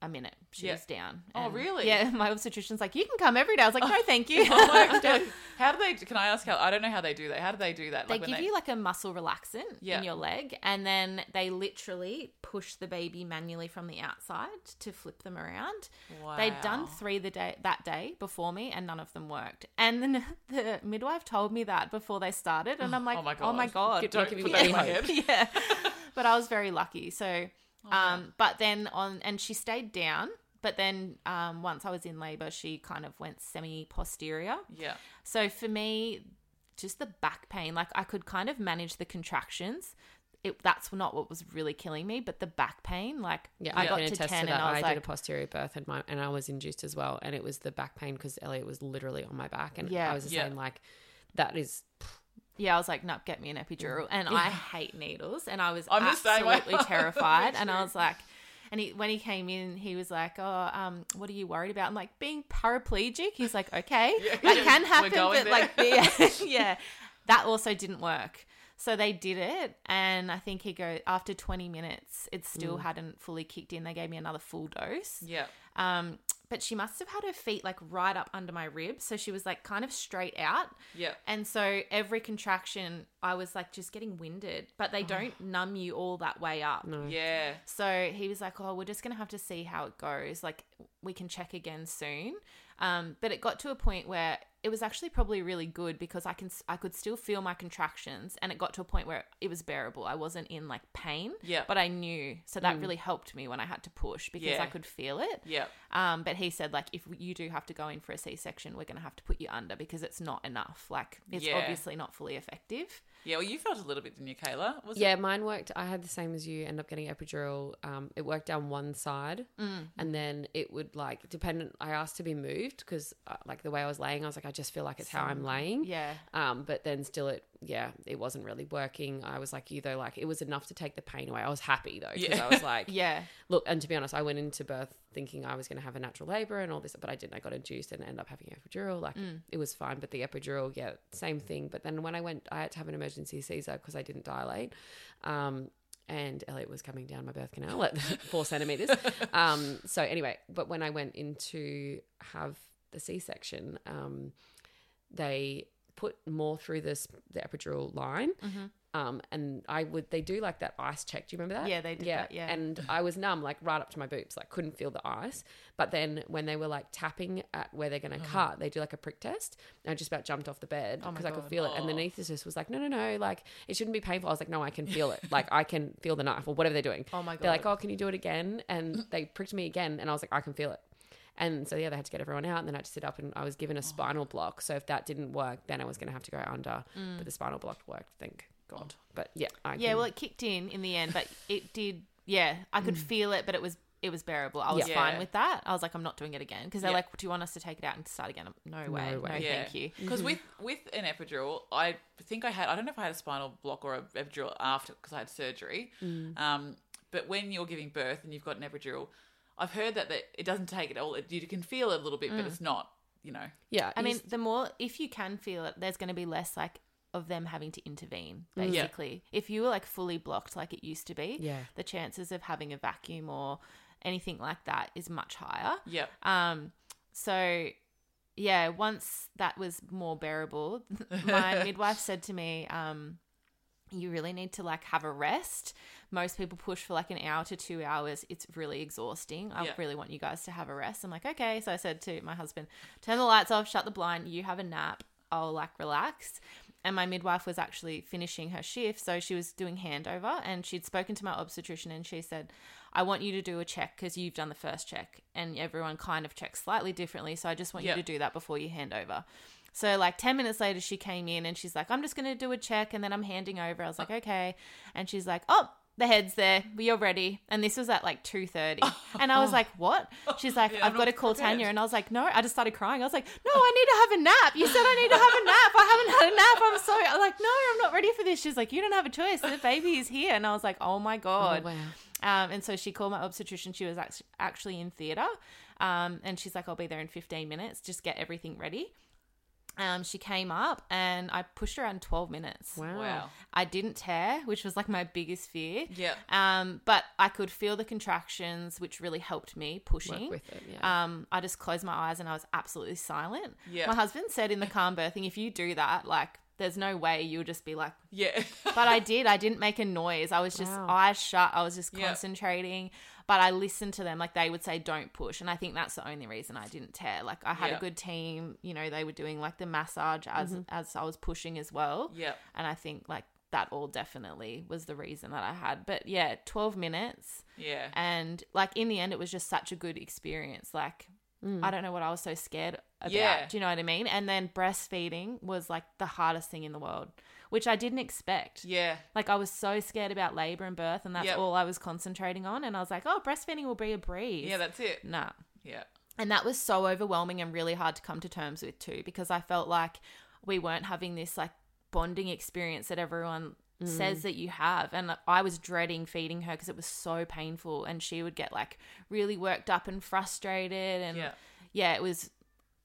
a minute, she Yeah. was down. Oh, really? Yeah. My obstetrician's like, you can come every day. I was like, no, oh, thank you. Oh my. How do they? Can I ask how? I don't know how they do that. How do they do that? they Like give you like a muscle relaxant Yeah. in your leg and then they literally push the baby manually from the outside to flip them around they'd done three the day that day before me and none of them worked and then the midwife told me that before they started and i'm oh like Oh my god, oh my God. Don't giving put me that in my head. yeah but i was very lucky so Oh, wow. um but then on and she stayed down but then um, once I was in labor, she kind of went semi posterior. Yeah. So for me, just the back pain, like I could kind of manage the contractions. It, that's not what was really killing me, but the back pain, like Yeah, I got to 10 to and. I I, was did a posterior birth and my and I was induced as well, and it was the back pain because Elliot was literally on my back, and Yeah. I was just Yeah. saying like, that is yeah, I was like, no, get me an epidural. And I hate needles. And I was I'm the same way. absolutely terrified. and I was like, and he, when he came in, he was like, "Oh, um, what are you worried about?" I'm like, "Being paraplegic." He's like, "Okay, Yeah. that can happen, but like, yeah, yeah, that also didn't work." So they did it, and I think he go after 20 minutes, it still hadn't fully kicked in. They gave me another full dose. Yeah. Um, but she must have had her feet like right up under my ribs, so she was like kind of straight out. Yeah. And so every contraction, I was like just getting winded, but they don't numb you all that way up. no. Yeah. So he was like, "Oh, we're just gonna have to see how it goes." Like we can check again soon. Um, but it got to a point where it was actually probably really good because I can I could still feel my contractions, and it got to a point where it was bearable. I wasn't in like pain, Yeah. but I knew, so that really helped me when I had to push because Yeah. I could feel it. Yeah. Um, but he said like if you do have to go in for a C section, we're gonna have to put you under because it's not enough. Like it's Yeah. obviously not fully effective. Yeah. Well, you felt a little bit, didn't you, Kayla? Was Yeah, mine worked. I had the same as you. End up getting epidural. Um, it worked down one side, Mm. and then it would like dependent. I asked to be moved because uh, like the way I was laying, I was like, I just feel like it's how I'm laying. Yeah. Um, but then still, it yeah, it wasn't really working. I was like you though, like it was enough to take the pain away. I was happy though because Yeah. I was like, Yeah. look. And to be honest, I went into birth thinking I was going to have a natural labor and all this, but I didn't. I got induced and ended up having epidural. Like Mm. it was fine, but the epidural, yeah, same thing. But then when I went, I had to have an emergency Caesar because I didn't dilate. Um, and Elliot was coming down my birth canal at four centimeters. Um, so anyway, but when I went in to have the C section, um, they put more through this the epidural line. Um, and I would they do like that ice check. Do you remember that? Yeah, they did that, yeah. And I was numb, like right up to my boobs, like couldn't feel the ice. But then when they were like tapping at where they're going to cut, they do like a prick test. And I just about jumped off the bed Oh because I could feel it. And the anaesthetist was like, "No, no, no, like it shouldn't be painful." I was like, "No, I can feel it. like I can feel the knife or whatever they're doing." Oh my god! They're like, "Oh, can you do it again?" And they pricked me again, and I was like, "I can feel it." And so yeah, they had to get everyone out, and then I had to sit up, and I was given a oh. spinal block. So if that didn't work, then I was going to have to go under. But the mm. spinal block worked, thank God. But yeah, I Yeah, can- well, it kicked in in the end, but it did. Yeah, I could mm. feel it, but it was it was bearable. I was Yeah. fine with that. I was like, I'm not doing it again because they're Yeah. like, do you want us to take it out and start again? No way, no, way. Yeah. thank you. Because with with an epidural, I think I had I don't know if I had a spinal block or a epidural after because I had surgery. Mm. Um, but when you're giving birth and you've got an epidural, I've heard that, that it doesn't take it all. It, you can feel it a little bit, but it's not. You know. yeah. I mean, s- the more if you can feel it, there's going to be less like of them having to intervene. Mm. Yeah. Basically, if you were like fully blocked like it used to be, Yeah. the chances of having a vacuum or anything like that is much higher. Yep. Um, so yeah, once that was more bearable, my midwife said to me, um, you really need to like have a rest. Most people push for like an hour to two hours. It's really exhausting. I Yeah. really want you guys to have a rest. I'm like, okay. So I said to my husband, turn the lights off, shut the blind, you have a nap. I'll like relax. And my midwife was actually finishing her shift. So she was doing handover and she'd spoken to my obstetrician and she said, I want you to do a check because you've done the first check and everyone kind of checks slightly differently. So I just want Yep. you to do that before you hand over. So like 10 minutes later she came in and she's like, I'm just going to do a check and then I'm handing over. I was uh like, okay. And she's like, oh, the head's there. You're ready. And this was at like 2.30. And I was like, what? She's like, Yeah, I've got to call prepared. Tanya. And I was like, no. I just started crying. I was like, no, I need to have a nap. You said I need to have a nap. I haven't had a nap. I'm sorry. I'm like, no, I'm not ready for this. She's like, you don't have a choice. The baby is here. And I was like, oh my oh, God. wow. Um, and so she called my obstetrician. She was actually in theatre. Um, and she's like, I'll be there in 15 minutes. Just get everything ready. Um, she came up and I pushed her around 12 minutes. Wow. Wow. I didn't tear, which was like my biggest fear. Yeah. Um, but I could feel the contractions, which really helped me pushing. Work with it. Yeah. Um, I just closed my eyes and I was absolutely silent. Yeah. My husband said in the calm birthing, if you do that, like, there's no way you'll just be like, Yeah. but I did. I didn't make a noise. I was just Wow. eyes shut. I was just Yeah. concentrating. But I listened to them. Like they would say, "Don't push," and I think that's the only reason I didn't tear. Like I had Yeah. a good team. You know, they were doing like the massage as Mm-hmm. as I was pushing as well. yeah. And I think like that all definitely was the reason that I had. But yeah, twelve minutes, Yeah. and like in the end, it was just such a good experience. Like Mm. I don't know what I was so scared about. Yeah. Do you know what I mean? And then breastfeeding was like the hardest thing in the world, which I didn't expect. Yeah. Like I was so scared about labor and birth, and that's Yep. all I was concentrating on. And I was like, oh, breastfeeding will be a breeze. Yeah. That's it. nah. Yeah. And that was so overwhelming and really hard to come to terms with too, because I felt like we weren't having this like bonding experience that everyone mm. says that you have. And I was dreading feeding her because it was so painful, and she would get like really worked up and frustrated. And Yeah. yeah, it was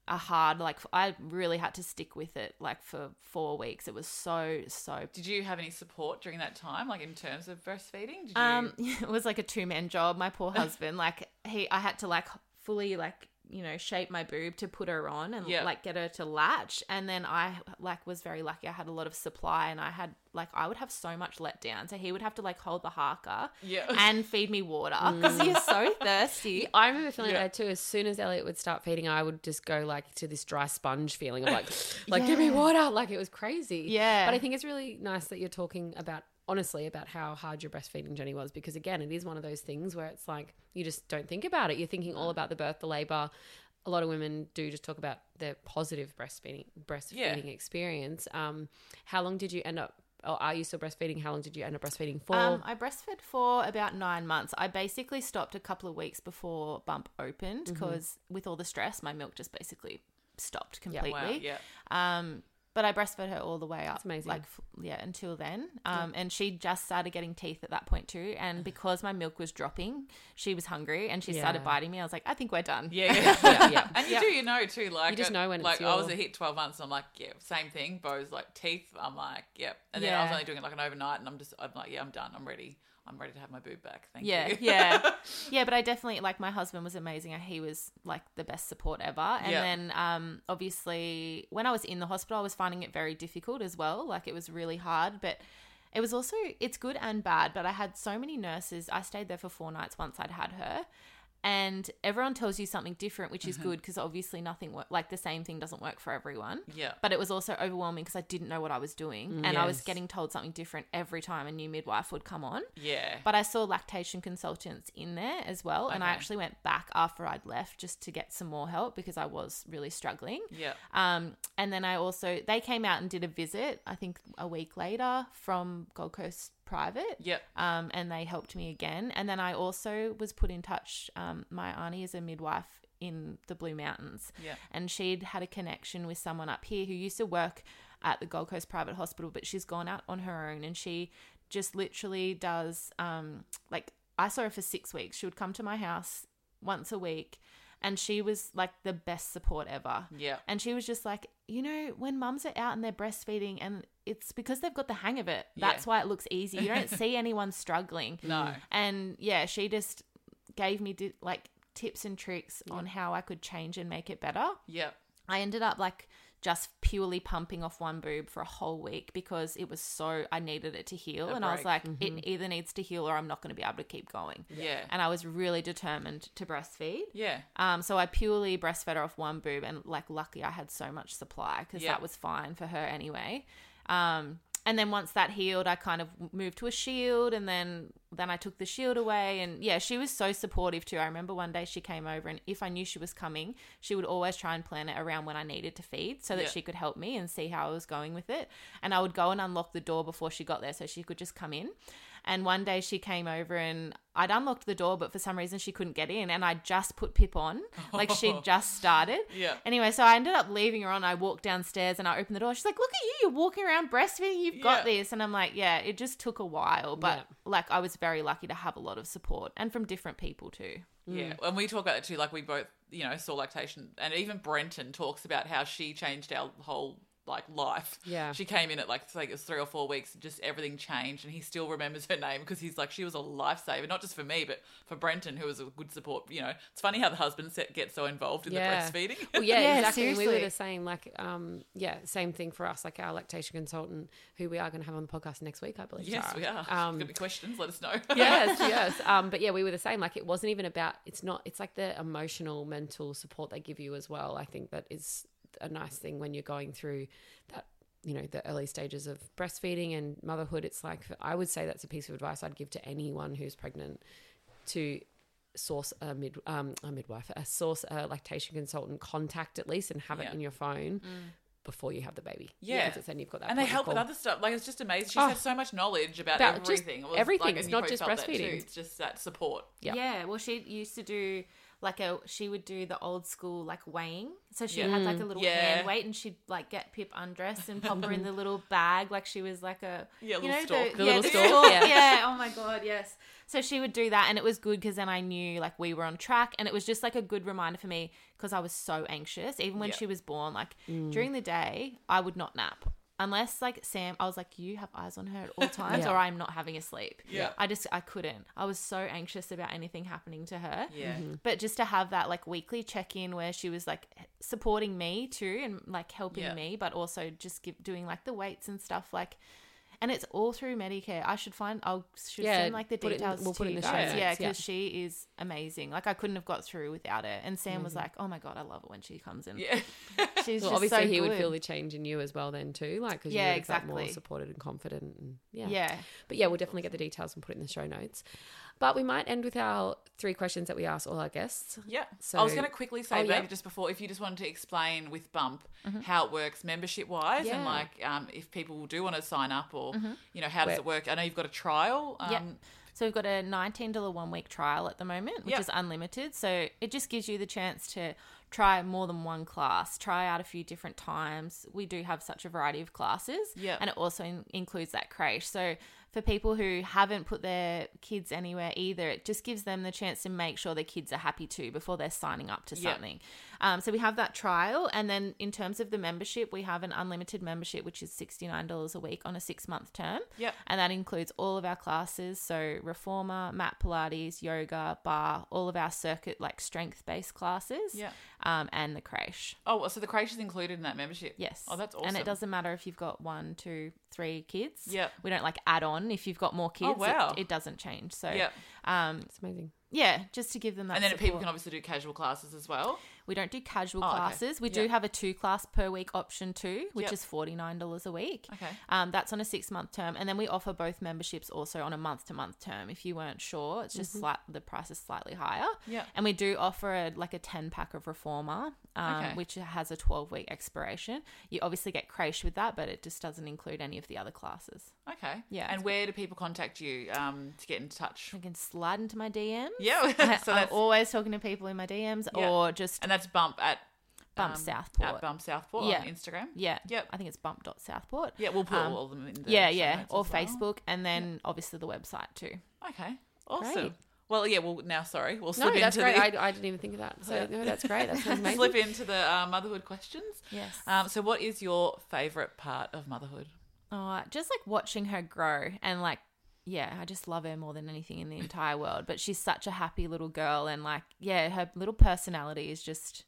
a hard like I really had to stick with it like for four weeks. It was so so Did you have any support during that time, like in terms of breastfeeding? Did you? Um, it was like a two man job. My poor husband, like he, I had to like fully like you know shape my boob to put her on and Yeah. like get her to latch and then i like was very lucky i had a lot of supply and i had like i would have so much let down so he would have to like hold the Haakaa Yeah. and feed me water mm. because you're so thirsty I remember feeling Yeah. that too. As soon as Elliot would start feeding, I would just go like to this dry sponge feeling of like, like give me water. Like it was crazy. Yeah. But I think it's really nice that you're talking about honestly about how hard your breastfeeding journey was because again, it is one of those things where it's like you just don't think about it. You're thinking all about the birth, the labor. A lot of women do just talk about their positive breastfeeding breastfeeding experience. Um, how long did you end up? Or are you still breastfeeding? How long did you end up breastfeeding for? Um, I breastfed for about nine months. I basically stopped a couple of weeks before Bump opened Mm-hmm. because with all the stress, my milk just basically stopped Yeah, completely. wow. Yeah. Um, but I breastfed her all the way up, amazing. like yeah, until then. Um, and she just started getting teeth at that point too. And because my milk was dropping, she was hungry and she started biting me. I was like, I think we're done. Yeah, yeah, Yeah, yeah. And you do, you know, too. Like You just uh, know when like I was a hit twelve months. And I'm like, yeah, same thing. Bo's like teeth. I'm like, yep. And then I was only doing it like an overnight, and I'm just, I'm like, yeah, I'm done. I'm ready. I'm ready to have my boob back. Thank yeah, you. yeah, yeah. yeah. But I definitely like my husband was amazing. He was like the best support ever. And Yeah. then, um, obviously, when I was in the hospital, I was finding it very difficult as well. Like it was really hard, but it was also it's good and bad. But I had so many nurses. I stayed there for four nights once I'd had her. And everyone tells you something different, which Mm-hmm. is good because obviously nothing work like the same thing doesn't work for everyone. Yeah. But it was also overwhelming because I didn't know what I was doing, and I was getting told something different every time a new midwife would come on. Yeah. But I saw lactation consultants in there as well. And I actually went back after I'd left just to get some more help because I was really struggling. yeah. Um, and then I also, they came out and did a visit, I think a week later from Gold Coast Private. Yep. Um, and they helped me again. And then I also was put in touch. Um, my auntie is a midwife in the Blue Mountains. Yeah. And she'd had a connection with someone up here who used to work at the Gold Coast Private Hospital, but she's gone out on her own and she just literally does, um, like, I saw her for six weeks. She would come to my house once a week and she was like the best support ever. Yeah. And she was just like, you know, when mums are out and they're breastfeeding and it's because they've got the hang of it. Yeah. That's why it looks easy. You don't see anyone struggling. No. And yeah, she just gave me di- like tips and tricks on how I could change and make it better. Yeah. I ended up like just purely pumping off one boob for a whole week because it was so I needed it to heal A and I was break. like it either needs to heal or I'm not going to be able to keep going. Yeah. And I was really determined to breastfeed. Yeah. Um, so I purely breastfed her off one boob, and like lucky I had so much supply because Yeah. that was fine for her anyway. Um, and then once that healed, I kind of moved to a shield, and then then I took the shield away, and yeah, she was so supportive too. I remember one day she came over, and if I knew she was coming, she would always try and plan it around when I needed to feed, so that Yeah. she could help me and see how I was going with it. And I would go and unlock the door before she got there, so she could just come in. And one day she came over and I'd unlocked the door, but for some reason she couldn't get in. And I just put Pip on. Like she'd just started. Yeah. Anyway, so I ended up leaving her on. I walked downstairs and I opened the door. She's like, Look at you. You're walking around breastfeeding. You've got Yeah. this. And I'm like, Yeah, it just took a while. But Yeah. like, I was very lucky to have a lot of support and from different people too. Yeah, mm. and we talk about it too. Like we both, you know, saw lactation, and even Brenton talks about how she changed our whole like life. Yeah. she came in at like I think it was three or four weeks, and just everything changed, and he still remembers her name because he's like she was a lifesaver, not just for me, but for Brenton, who was a good support. You know, it's funny how the husband set, gets so involved in Yeah. the breastfeeding. Well, yeah, Yeah, exactly. And we were the same. Like, um, yeah, same thing for us. Like our lactation consultant, who we are going to have on the podcast next week, I believe. yes, Sarah. we are. Um, Got any questions? Let us know. yes, yes. Um, but yeah, we were the same. Like, it wasn't even about. It's not. It's like the emotional, mental support they give you as well. I think that is a nice thing when you're going through that. You know, the early stages of breastfeeding and motherhood. It's like I would say that's a piece of advice I'd give to anyone who's pregnant to source a mid um, a midwife, a source a lactation consultant contact at least, and have Yeah. it in your phone before you have the baby. Yeah. because then you've got that. and they point of help with other stuff. Like it's just amazing. She's Oh. had so much knowledge about, About just everything. It was everything. Like, It's not just felt that too. breastfeeding. It's just that support. Yeah. Yeah, well, she used to do like a she would do the old school like weighing. So she Yeah. had like a mm, little Yeah. hand weight, and she'd like get Pip undressed and pop her in the little bag, like she was like a Yeah, you little know the, The yeah, little the stork, stork, yeah. yeah. Oh my god, yes. So she would do that, and it was good because then I knew like we were on track, and it was just like a good reminder for me because I was so anxious. Even when Yeah. she was born, like mm. during the day, I would not nap. Unless like Sam, I was like, you have eyes on her at all times, Yeah. or I'm not having a sleep. Yeah. I just I couldn't. I was so anxious about anything happening to her. Yeah. Mm-hmm. But just to have that like weekly check in where she was like supporting me too and like helping Yeah. me, but also just give, doing like the weights and stuff like. And it's all through Medicare. I should find. I'll should Yeah, send like the it in- details we'll to put in you the show guys. notes, Yeah, yeah. because she is amazing. Like I couldn't have got through without her. And Sam was like, "Oh my god, I love it when she comes in. Yeah. She's Well, obviously, so he would feel the change in you as well, then too, like because Yeah, you would have felt more supported and confident, and yeah. yeah. But yeah, we'll definitely get the details and put it in the show notes. But we might end with our three questions that we ask all our guests. Yeah. So- I was going to quickly say, Oh, maybe yeah. just before, if you just wanted to explain with Bump how it works membership wise and like um, if people do want to sign up or, you know, how does Where- it work? I know you've got a trial. Um, Yep. So we've got a $19 one week trial at the moment, which Yep. is unlimited. So it just gives you the chance to try more than one class, try out a few different times. We do have such a variety of classes. Yep. And it also in- includes that creche. So for people who haven't put their kids anywhere either, it just gives them the chance to make sure their kids are happy too before they're signing up to Yep. Something. Um, so we have that trial. And then in terms of the membership, we have an unlimited membership, which is $69 a week on a six month term. Yep. And that includes all of our classes. So, reformer, mat Pilates, yoga, barre, all of our circuit, like strength based classes. Yeah. Um, and the creche. Oh, so the creche is included in that membership? Yes. Oh, that's awesome. And it doesn't matter if you've got one, two, three kids. Yep. We don't like add on if you've got more kids. Oh, wow. It, it doesn't change. So, Yeah. um, It's amazing. yeah, just to give them that And then support. people can obviously do casual classes as well. We don't do casual Oh, okay. classes. We Yeah. do have a two class per week option too, which Yep. is $49 a week. Okay. Um, that's on a six month term. And then we offer both memberships also on a month to month term. If you weren't sure, it's just slight, the price is slightly higher. Yeah. And we do offer a, like a 10 pack of Reformer, um, Okay. which has a 12 week expiration. You obviously get creche with that, but it just doesn't include any of the other classes. Okay. Yeah, And where do people contact you um, to get in touch? You can slide into my DMs. Yeah. I, so I'm always talking to people in my DMs Yeah. or just and that's bump at Bump um, Southport. At Bump Southport Yeah. on Instagram. Yeah. Yep. I think it's bump.southport. Yeah, we'll put Um, all of them in the Yeah, yeah. Or well. Facebook and then obviously the website too. Okay. Awesome. Great. Well, yeah. Well, now sorry, we'll No, slip that's into great. the I, I didn't even think of that. So no, that's great. That sounds amazing. slip into the uh, motherhood questions. Yes. Um, so, what is your favorite part of motherhood? Oh, just like watching her grow and like yeah, I just love her more than anything in the entire world. But she's such a happy little girl and like yeah, her little personality is just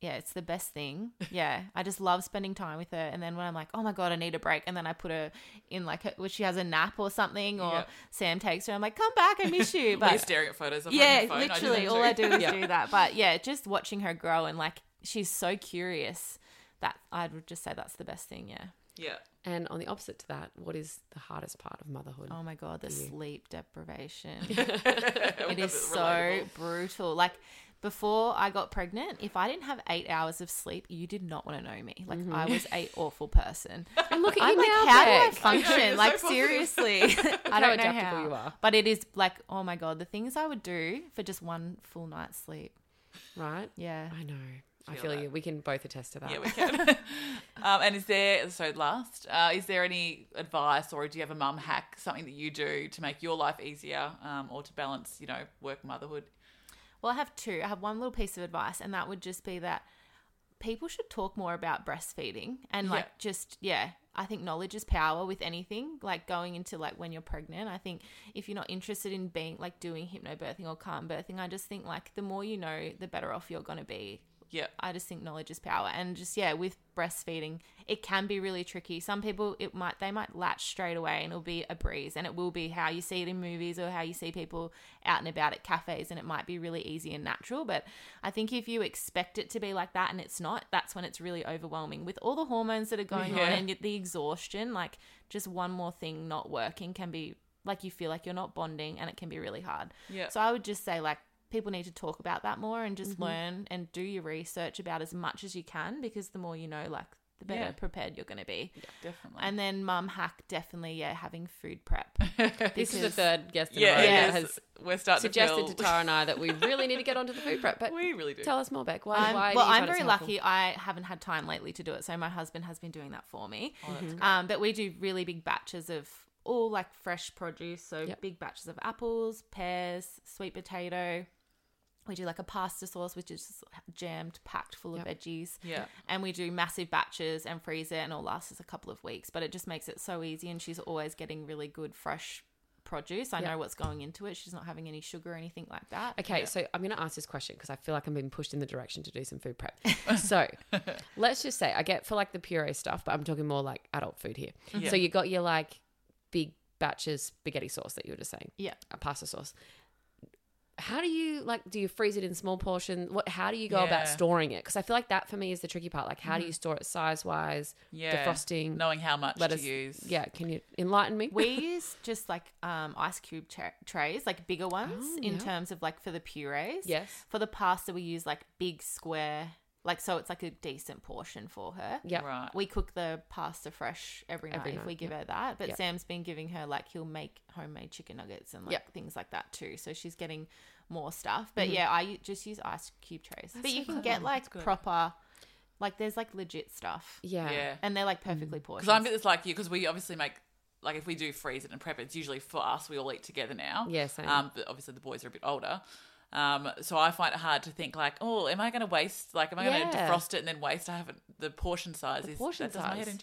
yeah, it's the best thing. Yeah, I just love spending time with her. And then when I'm like, oh my god, I need a break, and then I put her in like, when she has a nap or something, or Yeah. Sam takes her, I'm like, come back, I miss you. But But staring at photos of her yeah, on phone. literally, I all I do is Yeah. do that. But yeah, just watching her grow and like she's so curious. That I would just say that's the best thing. Yeah. Yeah. And on the opposite to that, what is the hardest part of motherhood? Oh my god, the sleep deprivation. it it is so brutal. Like before I got pregnant, if I didn't have eight hours of sleep, you did not want to know me. Like I mm-hmm. was a awful person. and look at I'm you like, now, how do I Bec. I know, function? like so seriously, I don't know how. you are. But it is like, oh my god, the things I would do for just one full night's sleep. Right? Yeah. I know. I Feel feel that. you. We can both attest to that. Yeah, we can. um, and is there so last? Uh, is there any advice, or do you have a mum hack, something that you do to make your life easier, um, or to balance, you know, work motherhood? Well, I have two. I have one little piece of advice, and that would just be that people should talk more about breastfeeding and like Yeah. just yeah. I think knowledge is power with anything. Like going into like when you're pregnant, I think if you're not interested in being like doing hypnobirthing or calm birthing, I just think like the more you know, the better off you're gonna be. Yeah, I just think knowledge is power, and just yeah, with breastfeeding, it can be really tricky. Some people it might they might latch straight away, and it'll be a breeze, and it will be how you see it in movies or how you see people out and about at cafes, and it might be really easy and natural. But I think if you expect it to be like that and it's not, that's when it's really overwhelming with all the hormones that are going Yeah. on and the exhaustion. Like just one more thing not working can be like you feel like you're not bonding, and it can be really hard. yeah, So I would just say like people need to talk about that more and just Mm-hmm. learn and do your research about as much as you can because the more you know, like the better Yeah. prepared you're going to be. definitely. And then mum hack definitely yeah having food prep. This is the third guest in yeah, a row it that has we're starting suggested to to. Tara and I that we really need to get onto the food prep. But we really do. tell us more, Bec. Why? I'm, why well, I'm very lucky. I haven't had time lately to do it, so my husband has been doing that for me. Oh, that's great. Um, but we do really big batches of all like fresh produce, so Yep. big batches of apples, pears, sweet potato, we do like a pasta sauce, which is jammed, packed full of Yep. veggies. Yeah. And we do massive batches and freeze it, and it'll last us a couple of weeks. But it just makes it so easy, and she's always getting really good fresh produce. I Yep. know what's going into it. She's not having any sugar or anything like that. Okay, Yeah. so I'm going to ask this question because I feel like I'm being pushed in the direction to do some food prep. so let's just say I get for like the puree stuff, but I'm talking more like adult food here. Mm-hmm. Yeah. So you got your like big batches spaghetti sauce that you were just saying, Yeah. a pasta sauce. How do you like? Do you freeze it in small portion? What? How do you go about storing it? Because I feel like that for me is the tricky part. Like, how do you store it size wise? Yeah. Defrosting. Knowing how much Let to us. use. Yeah. Can you enlighten me? we use just like um, ice cube tra- trays, like bigger ones, Oh, in yeah. terms of like for the purees. yes. For the pasta, we use like big square, like so it's like a decent portion for her. Yeah. Right. We cook the pasta fresh every night Every if night, we give yep. her that. But Yep. Sam's been giving her like he'll make homemade chicken nuggets and like Yep. things like that too. So she's getting more stuff. But Mhm. yeah, I u- just use ice cube trays. That's but you so can cool. get like good. proper, like there's like legit stuff, Yeah. Yeah. and they're like perfectly portioned. Because I'm just like you, because we obviously make like if we do freeze it and prep it, it's usually for us. We all eat together now. Yeah, same. Um, but obviously the boys are a bit older. Um, so I find it hard to think like, oh, am I going to waste? Like, am I going to Yeah. defrost it and then waste? I haven't the portion size. is portion that does my head size. in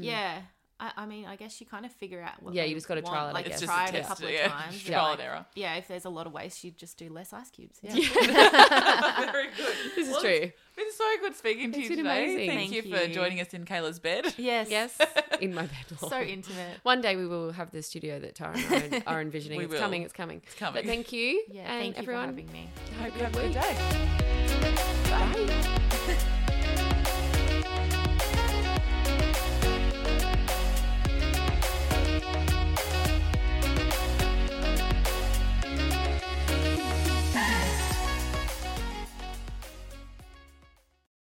too. Yeah. I, I mean, I guess you kind of figure out what. Yeah, you just gotta want. trial it, I Like, guess. It's just try a it a test, couple yeah. of times. Trial yeah, and like- error. Yeah, if there's a lot of waste, you just do less ice cubes. Yeah. Very good. This is true. It's been so good speaking to It's you been today. amazing. Thank, Thank you for joining us in Kayla's bed. yes. Yes, in my bed. So intimate. One day we will have the studio that Tara and I are envisioning. We it's will. coming. It's coming. It's coming. But thank you. Yeah. and thank you everyone. for having me. I hope you have a good good day. Bye.